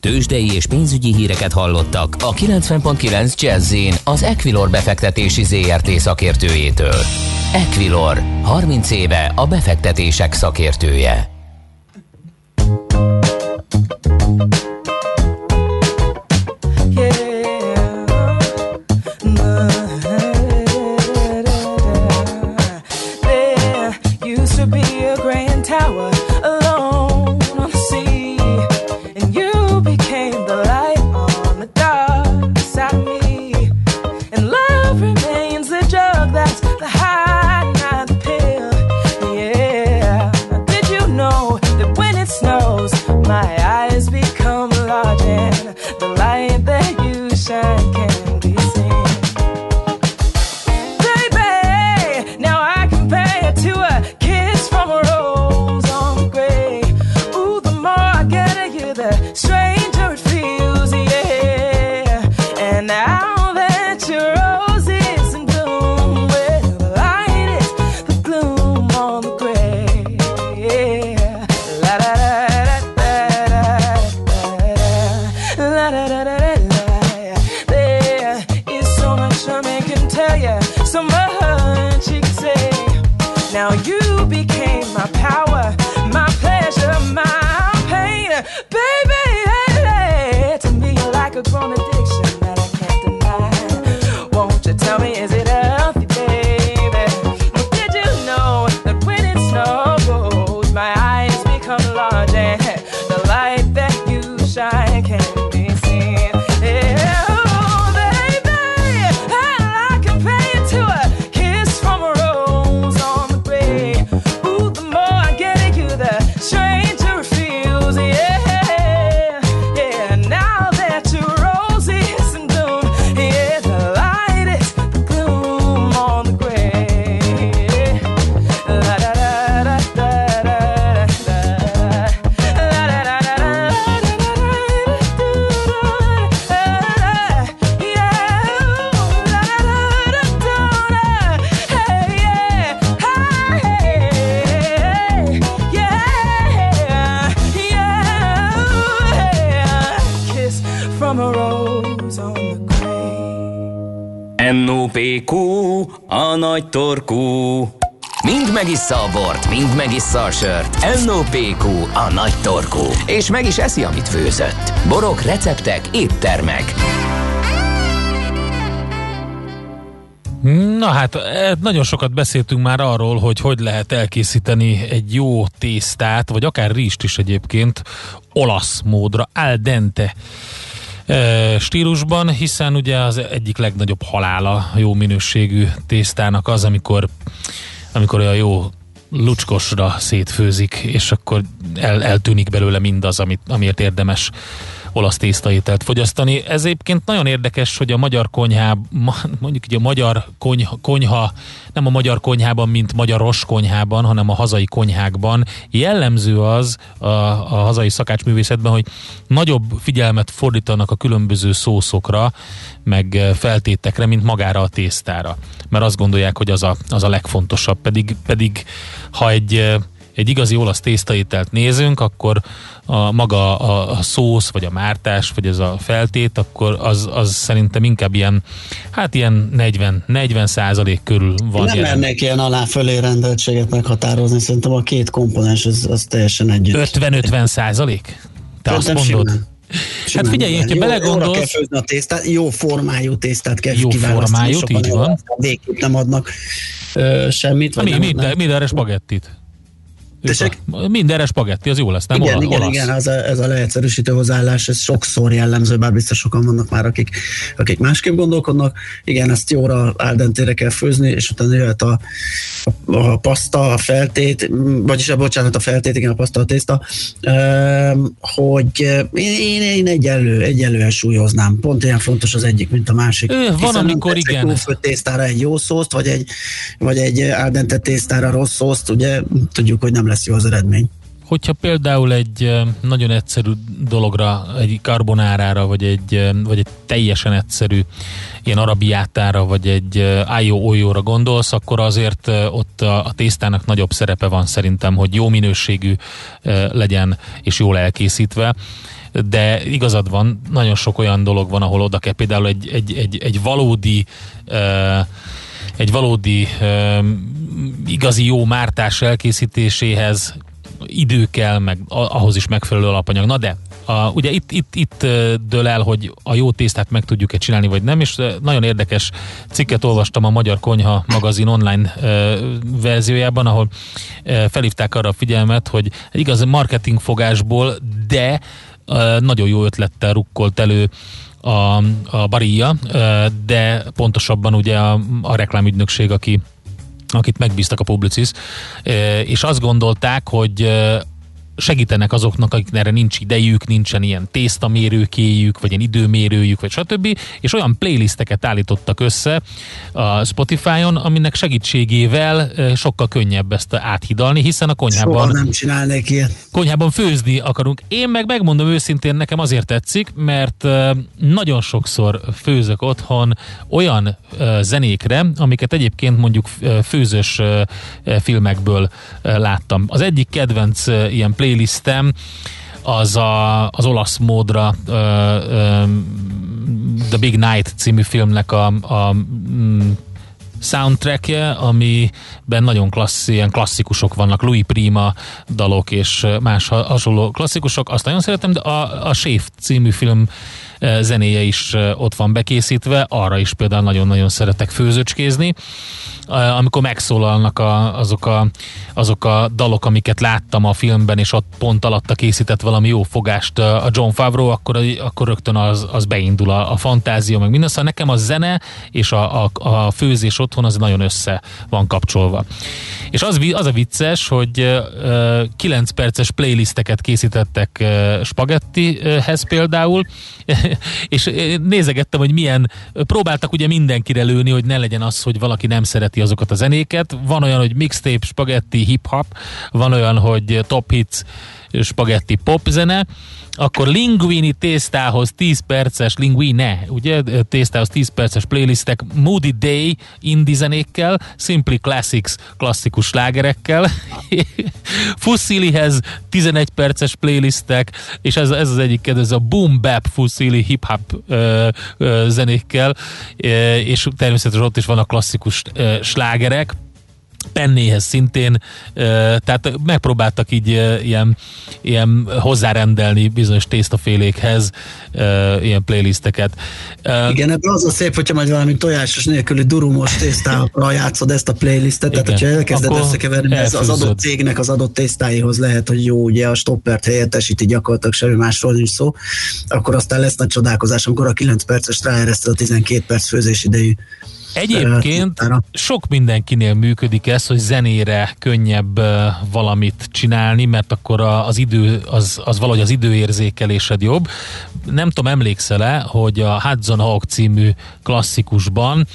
Tőzsdei és pénzügyi híreket hallottak a 90.9 jazz az Equilor befektetési ZRT szakértőjétől. Equilor, 30 éve a befektetések szakértője. NOPQ, a nagy torkú. És meg is eszi, amit főzött. Borok, receptek, éttermek. Na hát, eh, nagyon sokat beszéltünk már arról, hogy hogy lehet elkészíteni egy jó tésztát, vagy akár rizst is egyébként, olasz módra, al dente eh, stílusban, hiszen ugye az egyik legnagyobb halála jó minőségű tésztának az, amikor, amikor olyan jó lucskosra szétfőzik, és akkor el, eltűnik belőle mindaz, amit, amiért érdemes olasz tésztaételt fogyasztani. Ez egyébként nagyon érdekes, hogy a magyar konyhá, mondjuk így a magyar konyha, konyha, nem a magyar konyhában, mint magyaros konyhában, hanem a hazai konyhákban jellemző az a, a hazai szakácsművészetben, hogy nagyobb figyelmet fordítanak a különböző szószokra, meg feltétekre, mint magára a tésztára. Mert azt gondolják, hogy az a, az a legfontosabb. Pedig, pedig ha egy egy igazi olasz tésztaételt nézünk, akkor a maga a, a szósz, vagy a mártás, vagy ez a feltét, akkor az, az szerintem inkább ilyen, hát ilyen 40, 40 százalék körül van. Nem jelen. mernék ilyen alá-fölé rendeltséget meghatározni, szerintem a két komponens az, az teljesen együtt. 50-50 százalék? Te azt mondod? simán. Hát figyelj, hogyha Jó- Jóra kell belegondolsz, a tésztát, jó formájú tésztát kell Jó kiválasztani, formájút, sokan így van. Végképp nem adnak ö, semmit. vagy mi, nem mi, adnak. mindenre spagettit. Tessék? Mindenre spagetti, az jó lesz, nem? igen, Ola- igen, olasz. igen, ez a, ez a leegyszerűsítő hozzáállás, ez sokszor jellemző, bár biztos sokan vannak már, akik, akik másképp gondolkodnak. Igen, ezt jóra áldentére kell főzni, és utána jöhet a, a, a paszta, a feltét, vagyis a bocsánat, a feltét, igen, a paszta, a tészta, ehm, hogy eh, én, én egyenlő, egyenlően súlyoznám. Pont ilyen fontos az egyik, mint a másik. Ö, van, amikor igen. tésztára egy jó szószt, vagy egy, vagy egy áldente tésztára rossz szószt, ugye tudjuk, hogy nem lesz jó az eredmény. Hogyha például egy nagyon egyszerű dologra, egy karbonárára, vagy egy, vagy egy teljesen egyszerű ilyen arabiátára, vagy egy ö, ájó olyóra gondolsz, akkor azért ott a, a tésztának nagyobb szerepe van szerintem, hogy jó minőségű legyen, és jól elkészítve de igazad van, nagyon sok olyan dolog van, ahol oda kell például egy, egy, egy, egy valódi ö, egy valódi igazi jó mártás elkészítéséhez idő kell, meg ahhoz is megfelelő alapanyag. Na de, a, ugye itt, itt, itt dől el, hogy a jó tésztát meg tudjuk-e csinálni, vagy nem, és nagyon érdekes cikket olvastam a Magyar Konyha magazin online ö, verziójában, ahol ö, felhívták arra a figyelmet, hogy igaz marketingfogásból, de ö, nagyon jó ötlettel rukkolt elő a, a Barilla, de pontosabban ugye a, a reklámügynökség, aki akit megbíztak a Publicis, és azt gondolták, hogy segítenek azoknak, akik erre nincs idejük, nincsen ilyen tésztamérőkéjük, vagy ilyen időmérőjük, vagy stb. És olyan playlisteket állítottak össze a Spotify-on, aminek segítségével sokkal könnyebb ezt áthidalni, hiszen a konyhában Soha nem csinálnék ilyet. konyhában főzni akarunk. Én meg megmondom őszintén, nekem azért tetszik, mert nagyon sokszor főzök otthon olyan zenékre, amiket egyébként mondjuk főzős filmekből láttam. Az egyik kedvenc ilyen playlistem az a, az olasz módra ö, ö, The Big Night című filmnek a, a soundtrackje, amiben nagyon klassz, ilyen klasszikusok vannak, Louis Prima dalok és más ha- hasonló klasszikusok, azt nagyon szeretem, de a, a Séf című film zenéje is ott van bekészítve, arra is például nagyon-nagyon szeretek főzöcskézni. Eh, Amikor megszólalnak a, azok, a, azok a dalok, amiket láttam a filmben, és ott pont alatta készített valami jó fogást a John Favreau, akkor, akkor rögtön az, az beindul a, a fantázia, meg minden. Szóval nekem a zene és a, a, a főzés otthon az nagyon össze van kapcsolva. És az, az a vicces, hogy uh, 9 perces playlisteket készítettek spagettihez például, és nézegettem, hogy milyen, próbáltak ugye mindenkire lőni, hogy ne legyen az, hogy valaki nem szereti azokat a zenéket. Van olyan, hogy mixtape, spagetti, hip-hop, van olyan, hogy top hits, spagetti pop zene, akkor linguini tésztához 10 perces, linguine, ugye, tésztához 10 perces playlistek, Moody Day indie zenékkel, Simply Classics klasszikus slágerekkel, Fussilihez 11 perces playlistek, és ez, ez az egyik kedvenc, a Boom Bap Fussili hip-hop ö, ö, zenékkel, ö, és természetesen ott is vannak klasszikus ö, slágerek, pennéhez szintén, tehát megpróbáltak így ilyen, ilyen hozzárendelni bizonyos tésztafélékhez ilyen playlisteket. Igen, ebben az a szép, hogyha majd valami tojásos nélküli durumos tésztára játszod ezt a playlistet, tehát Igen. hogyha elkezded Akkor összekeverni, ez az adott cégnek az adott tésztáihoz lehet, hogy jó, ugye a stoppert helyettesíti gyakorlatilag semmi másról nincs szó, akkor aztán lesz nagy csodálkozás, amikor a 9 perces ráereszted a 12 perc főzésidejű Egyébként sok mindenkinél működik ez, hogy zenére könnyebb valamit csinálni, mert akkor az idő, az, az valahogy az időérzékelésed jobb. Nem tudom, emlékszel-e, hogy a Hudson Hawk című klasszikusban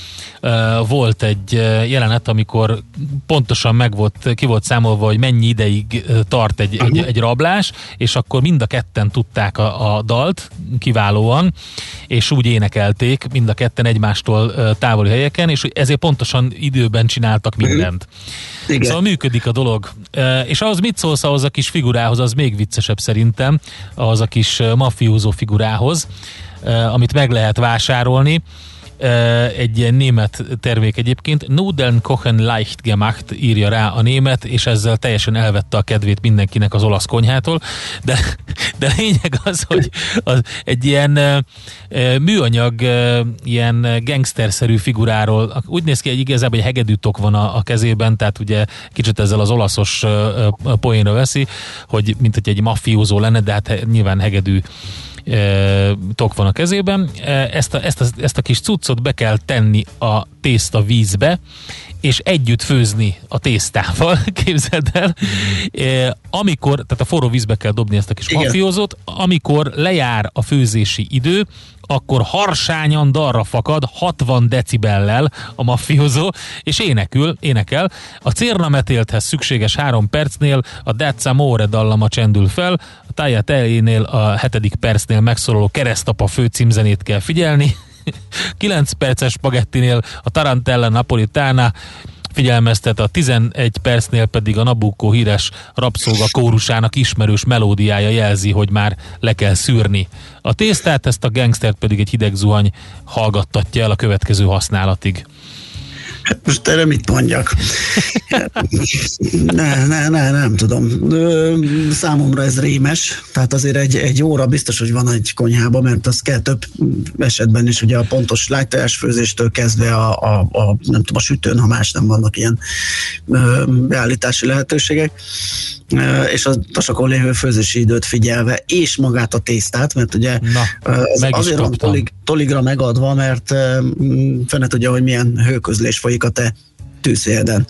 volt egy jelenet, amikor pontosan meg volt, ki volt számolva, hogy mennyi ideig tart egy, egy, egy rablás, és akkor mind a ketten tudták a, a dalt kiválóan, és úgy énekelték mind a ketten egymástól távoli helyeken, és ezért pontosan időben csináltak mindent. Igen. Szóval működik a dolog. És ahhoz mit szólsz ahhoz a kis figurához, az még viccesebb szerintem, ahhoz a kis mafiózó figurához, amit meg lehet vásárolni. Egy ilyen német termék egyébként. Nudeln kochen leicht gemacht írja rá a német, és ezzel teljesen elvette a kedvét mindenkinek az olasz konyhától. De, de lényeg az, hogy az egy ilyen műanyag, ilyen gangsterszerű figuráról, úgy néz ki, hogy igazából egy hegedűtok van a, a kezében, tehát ugye kicsit ezzel az olaszos poénra veszi, hogy mint hogy egy mafiózó lenne, de hát nyilván hegedű tok van a kezében. Ezt a, ezt, a, ezt a kis cuccot be kell tenni a tészta vízbe, és együtt főzni a tésztával, képzeld el. Amikor, tehát a forró vízbe kell dobni ezt a kis mafiózót, amikor lejár a főzési idő, akkor harsányan darra fakad 60 decibellel a mafiózó, és énekül, énekel. A cérnametélthez szükséges három percnél a Dezza More dallama csendül fel, a Tája Telénél a hetedik percnél megszólaló keresztapa főcímzenét kell figyelni, 9 perces spagettinél a Tarantella Napolitana figyelmeztet, a 11 percnél pedig a Nabucco híres rabszolga kórusának ismerős melódiája jelzi, hogy már le kell szűrni. A tésztát, ezt a gangstert pedig egy hideg zuhany hallgattatja el a következő használatig. Most erre mit mondjak? Ne, ne, ne, nem tudom. Számomra ez rémes, tehát azért egy, egy óra biztos, hogy van egy konyhában, mert az kell több esetben is, ugye a pontos lájtojás főzéstől kezdve a, a, a, nem tudom, a sütőn, ha más nem vannak ilyen beállítási lehetőségek, és a tasakon lévő főzési időt figyelve, és magát a tésztát, mert ugye Na, ez azért van tolig, toligra megadva, mert fene tudja, hogy milyen hőközlés folyik a te tűzhelyeden.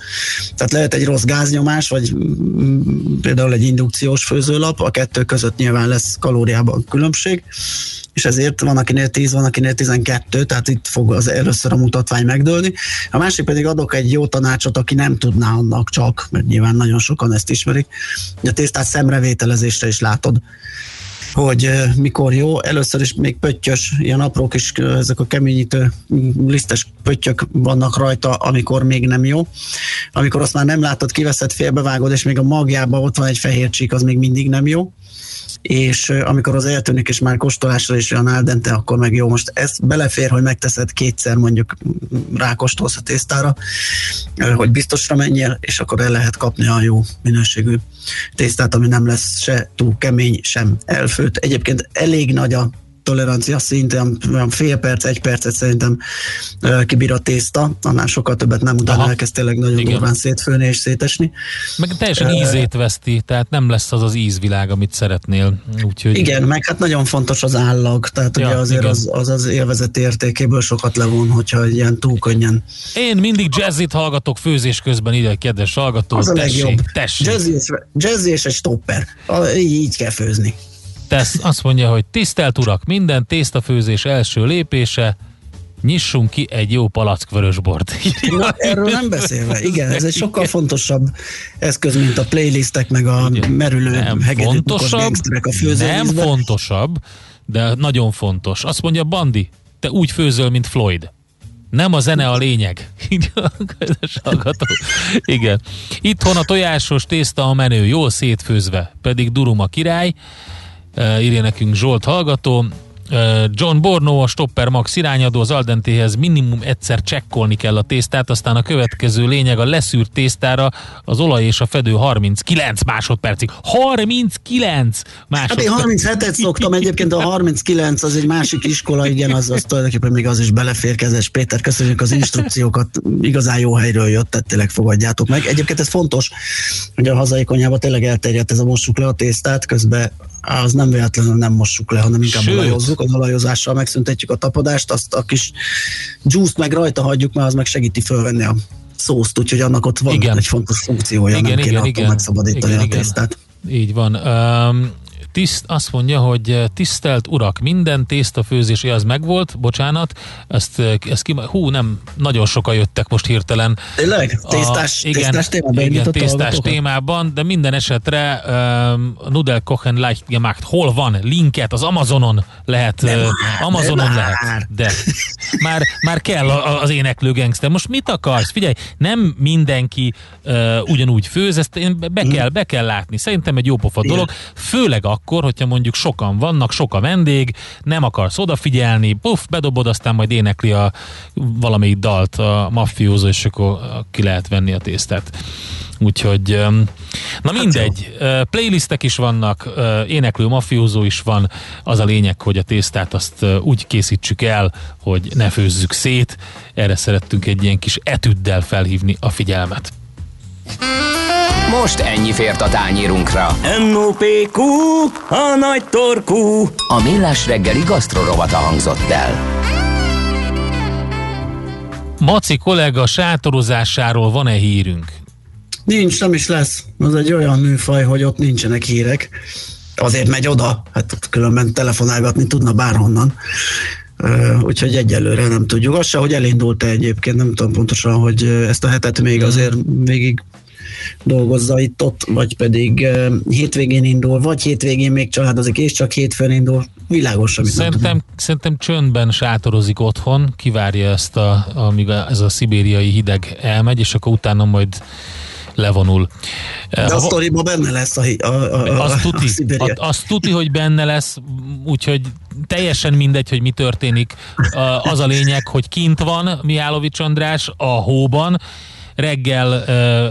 Tehát lehet egy rossz gáznyomás, vagy mm, például egy indukciós főzőlap, a kettő között nyilván lesz kalóriában különbség, és ezért van akinél 10, van akinél 12, tehát itt fog az először a mutatvány megdőlni. A másik pedig adok egy jó tanácsot, aki nem tudná annak csak, mert nyilván nagyon sokan ezt ismerik, hogy a tésztát szemrevételezésre is látod hogy mikor jó. Először is még pöttyös, ilyen apró eh, ezek a keményítő lisztes pöttyök vannak rajta, amikor még nem jó. Amikor azt már nem látod, kiveszed, félbevágod, és még a magjában ott van egy fehér csík, az még mindig nem jó. És amikor az eltűnik, és már kóstolásra is olyan áldente, akkor meg jó, most ez belefér, hogy megteszed kétszer, mondjuk rákóstolsz a tésztára, hogy biztosra menjél, és akkor el lehet kapni a jó minőségű tésztát, ami nem lesz se túl kemény, sem elfőtt. Egyébként elég nagy a tolerancia szint, olyan, olyan fél perc, egy percet szerintem kibír a tészta, annál sokkal többet nem, utána Aha. elkezd tényleg nagyon Igen. durván szétfőni és szétesni. Meg teljesen ízét veszti, tehát nem lesz az az ízvilág, amit szeretnél. Úgyhogy Igen, meg hát nagyon fontos az állag, tehát Ja, ugye azért igen. az, az az élvezeti értékéből sokat levon, hogyha ilyen túl könnyen. Én mindig jazzit hallgatok főzés közben, ide, kedves hallgató. Az a tessék, legjobb. tessék. Jazzy és, jazzy és egy stopper. A, így, így kell főzni. Tesz azt mondja, hogy tisztelt urak, minden tésztafőzés első lépése, nyissunk ki egy jó palack vörösbort. Na, erről nem beszélve. Igen, ez egy sokkal fontosabb eszköz, mint a playlistek, meg a merülő nem fontosabb, a nem fontosabb, de nagyon fontos. Azt mondja Bandi, te úgy főzöl, mint Floyd. Nem a zene a lényeg. Igen. Itthon a tojásos tészta a menő, jól szétfőzve, pedig durum a király. Uh, írja nekünk Zsolt hallgató. Uh, John Borno, a Stopper Max irányadó, az Aldentéhez minimum egyszer csekkolni kell a tésztát, aztán a következő lényeg a leszűrt tésztára az olaj és a fedő 39 másodpercig. 39 Hát én másodpercig. 37-et szoktam, egyébként a 39 az egy másik iskola, igen, az, az tulajdonképpen még az is belefér, kezes Péter, köszönjük az instrukciókat, igazán jó helyről jött, tehát tényleg fogadjátok meg. Egyébként ez fontos, hogy a hazai konyhában tényleg elterjedt ez a mossuk le a tésztát, közben az nem véletlenül nem mossuk le, hanem inkább Sőt. olajozzuk, az olajozással megszüntetjük a tapadást, azt a kis juice meg rajta hagyjuk, mert az meg segíti fölvenni a szószt, úgyhogy annak ott van Igen. egy fontos funkciója, Igen, nem kéne igen, attól igen. megszabadítani Igen, a igen. tésztát. Így van. Um, tiszt, azt mondja, hogy eh, tisztelt urak, minden tésztafőzés, ja, az megvolt, bocsánat, ezt, eh, ezt ki, hú, nem, nagyon sokan jöttek most hirtelen. Tényleg? Tésztás- igen, tésztás témában Igen, a tésztás témában, de minden esetre um, Nudel Kochen Leicht gemacht, hol van? Linket az Amazonon lehet, Nem uh, Amazonon nem lehet, már. de már, már kell a- a- az éneklő gangster. Most mit akarsz? Figyelj, nem mindenki uh, ugyanúgy főz, ezt én be kell, be kell látni. Szerintem egy jópofa dolog, főleg akkor, hogyha mondjuk sokan vannak, sok a vendég, nem akarsz odafigyelni, puff, bedobod, aztán majd énekli a valamelyik dalt a mafiózó, és akkor ki lehet venni a tésztát. Úgyhogy, na mindegy, ö, playlistek is vannak, éneklő mafiózó is van, az a lényeg, hogy a tésztát azt úgy készítsük el, hogy ne főzzük szét, erre szerettünk egy ilyen kis etüddel felhívni a figyelmet. Most ennyi fért a tányérunkra. M.O.P.Q. A nagy torkú. A Millás reggeli gasztrorovata hangzott el. Maci kollega sátorozásáról van-e hírünk? Nincs, nem is lesz. Az egy olyan műfaj, hogy ott nincsenek hírek. Azért megy oda, hát különben telefonálgatni tudna bárhonnan. Ö, Úgyhogy egyelőre nem tudjuk. Azt se, hogy elindult-e egyébként, nem tudom pontosan, hogy ezt a hetet még azért végig dolgozza itt ott, vagy pedig hétvégén indul, vagy hétvégén még családozik, és csak hétfőn indul. Világos, amit Szerintem, szerintem csöndben sátorozik otthon, kivárja ezt, a, amíg a, ez a szibériai hideg elmegy, és akkor utána majd levonul. De a sztoriban benne lesz a, a, a, a, az a tuti, Szibéria. a, az tuti, hogy benne lesz, úgyhogy teljesen mindegy, hogy mi történik. A- Az a lényeg, hogy kint van Mihálovics András a hóban, reggel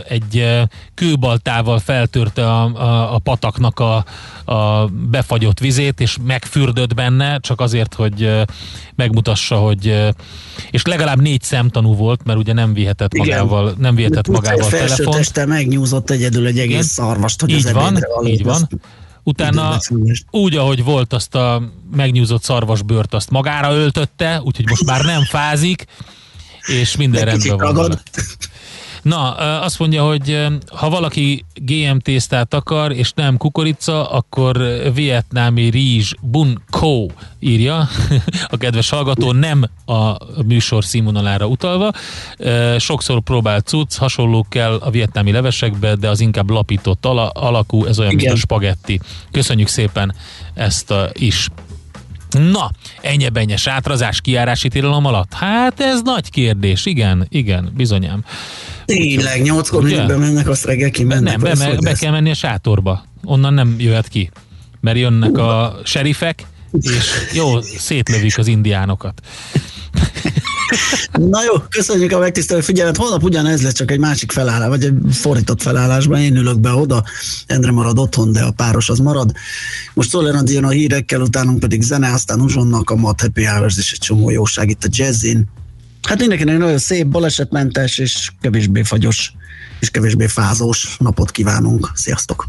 egy kőbaltával feltörte a, a, a pataknak a, a befagyott vizét, és megfürdött benne, csak azért, hogy megmutassa, hogy és legalább négy szemtanú volt, mert ugye nem vihetett Igen. magával, nem vihetett magával felső telefont. teste megnyúzott egyedül egy egész szarvast, hogy így az van, így van. Utána úgy, ahogy volt, azt a megnyúzott szarvasbőrt, azt magára öltötte, úgyhogy most már nem fázik, és minden rendben van. Na, azt mondja, hogy ha valaki GM tésztát akar, és nem kukorica, akkor vietnámi rizs bun ko írja a kedves hallgató, nem a műsor színvonalára utalva. Sokszor próbált cucc, hasonló kell a vietnámi levesekbe, de az inkább lapított ala- alakú, ez olyan, mint Igen. a spagetti. Köszönjük szépen ezt a, is. Na, ennyi benye sátrazás kiárási tilalom alatt? Hát ez nagy kérdés, igen, igen, bizonyám. Tényleg, nyolckor mindig bemennek, azt reggel kimennek. Nem, be, be, be kell menni a sátorba. Onnan nem jöhet ki. mert jönnek a serifek, és jó, szétlövik az indiánokat. Na jó, köszönjük a megtisztelő figyelmet. Holnap ugyanez lesz, csak egy másik felállás, vagy egy fordított felállásban. Én ülök be oda, Endre marad otthon, de a páros az marad. Most Szoller Andi jön a hírekkel, utánunk pedig zene, aztán Uzsonnak a Mat Happy Hours és egy csomó jóság itt a jazzin. Hát mindenkinek nagyon szép, balesetmentes és kevésbé fagyos és kevésbé fázós napot kívánunk. Sziasztok!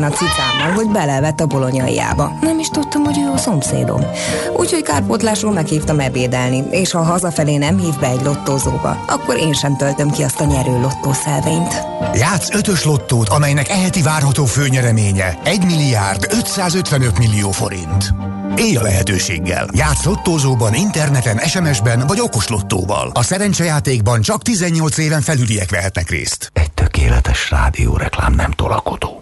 a cicámmal, hogy belevett a bolonyaiába. Nem is tudtam, hogy ő a szomszédom. Úgyhogy kárpótlásról meghívtam ebédelni, és ha hazafelé nem hív be egy lottózóba, akkor én sem töltöm ki azt a nyerő lottószelvényt. Játsz ötös lottót, amelynek eheti várható főnyereménye 1 milliárd 555 millió forint. Élj a lehetőséggel. Játsz lottózóban, interneten, SMS-ben vagy okos lottóval. A szerencsejátékban csak 18 éven felüliek vehetnek részt. Tökéletes rádióreklám nem tolakodó.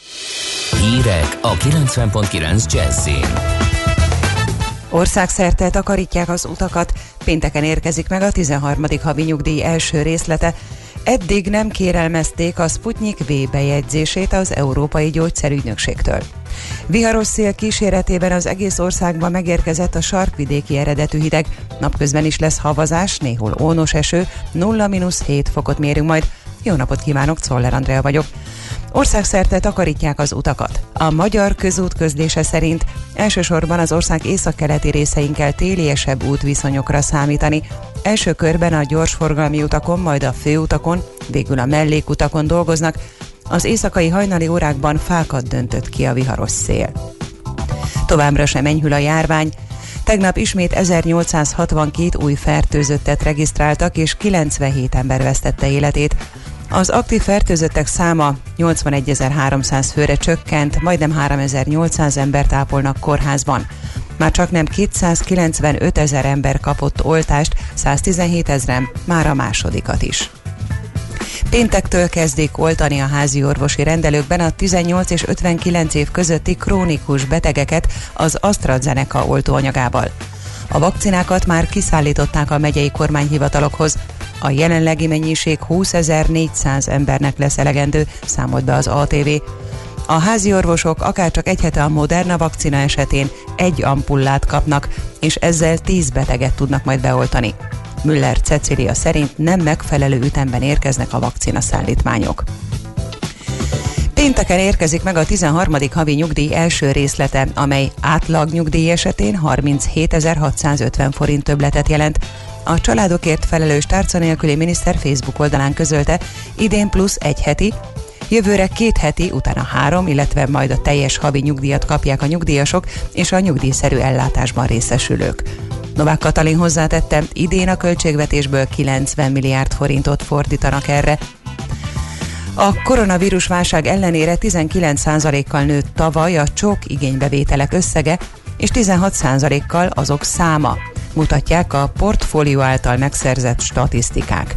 Hírek a 90.9 Jazzin. Országszerte takarítják az utakat, pénteken érkezik meg a 13. havi nyugdíj első részlete. Eddig nem kérelmezték a Sputnik V bejegyzését az Európai Gyógyszerügynökségtől. Viharos szél kíséretében az egész országban megérkezett a sarkvidéki eredetű hideg. Napközben is lesz havazás, néhol ónos eső, 0-7 fokot mérünk majd. Jó napot kívánok, Czoller Andrea vagyok. Országszerte takarítják az utakat. A magyar közút közlése szerint elsősorban az ország északkeleti részein kell téliesebb útviszonyokra számítani. Első körben a gyorsforgalmi utakon, majd a főutakon, végül a mellékutakon dolgoznak. Az éjszakai hajnali órákban fákat döntött ki a viharos szél. Továbbra sem enyhül a járvány, Tegnap ismét 1862 új fertőzöttet regisztráltak, és 97 ember vesztette életét. Az aktív fertőzöttek száma 81.300 főre csökkent, majdnem 3.800 embert ápolnak kórházban. Már csak nem 295 ezer ember kapott oltást, 117 ezeren már a másodikat is. Péntektől kezdik oltani a házi orvosi rendelőkben a 18 és 59 év közötti krónikus betegeket az AstraZeneca oltóanyagával. A vakcinákat már kiszállították a megyei kormányhivatalokhoz. A jelenlegi mennyiség 20.400 embernek lesz elegendő, számolt be az ATV. A házi orvosok akárcsak egy hete a Moderna vakcina esetén egy ampullát kapnak, és ezzel 10 beteget tudnak majd beoltani. Müller Cecília szerint nem megfelelő ütemben érkeznek a vakcina szállítmányok. Pénteken érkezik meg a 13. havi nyugdíj első részlete, amely átlag nyugdíj esetén 37.650 forint többletet jelent. A családokért felelős tárca nélküli miniszter Facebook oldalán közölte, idén plusz egy heti, Jövőre két heti, utána három, illetve majd a teljes havi nyugdíjat kapják a nyugdíjasok és a nyugdíjszerű ellátásban részesülők. Novák Katalin hozzátette, idén a költségvetésből 90 milliárd forintot fordítanak erre. A koronavírus válság ellenére 19%-kal nőtt tavaly a csok igénybevételek összege, és 16%-kal azok száma, mutatják a portfólió által megszerzett statisztikák.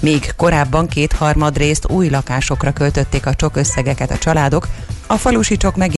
Míg korábban kétharmad részt új lakásokra költötték a csok összegeket a családok, a falusi csok meg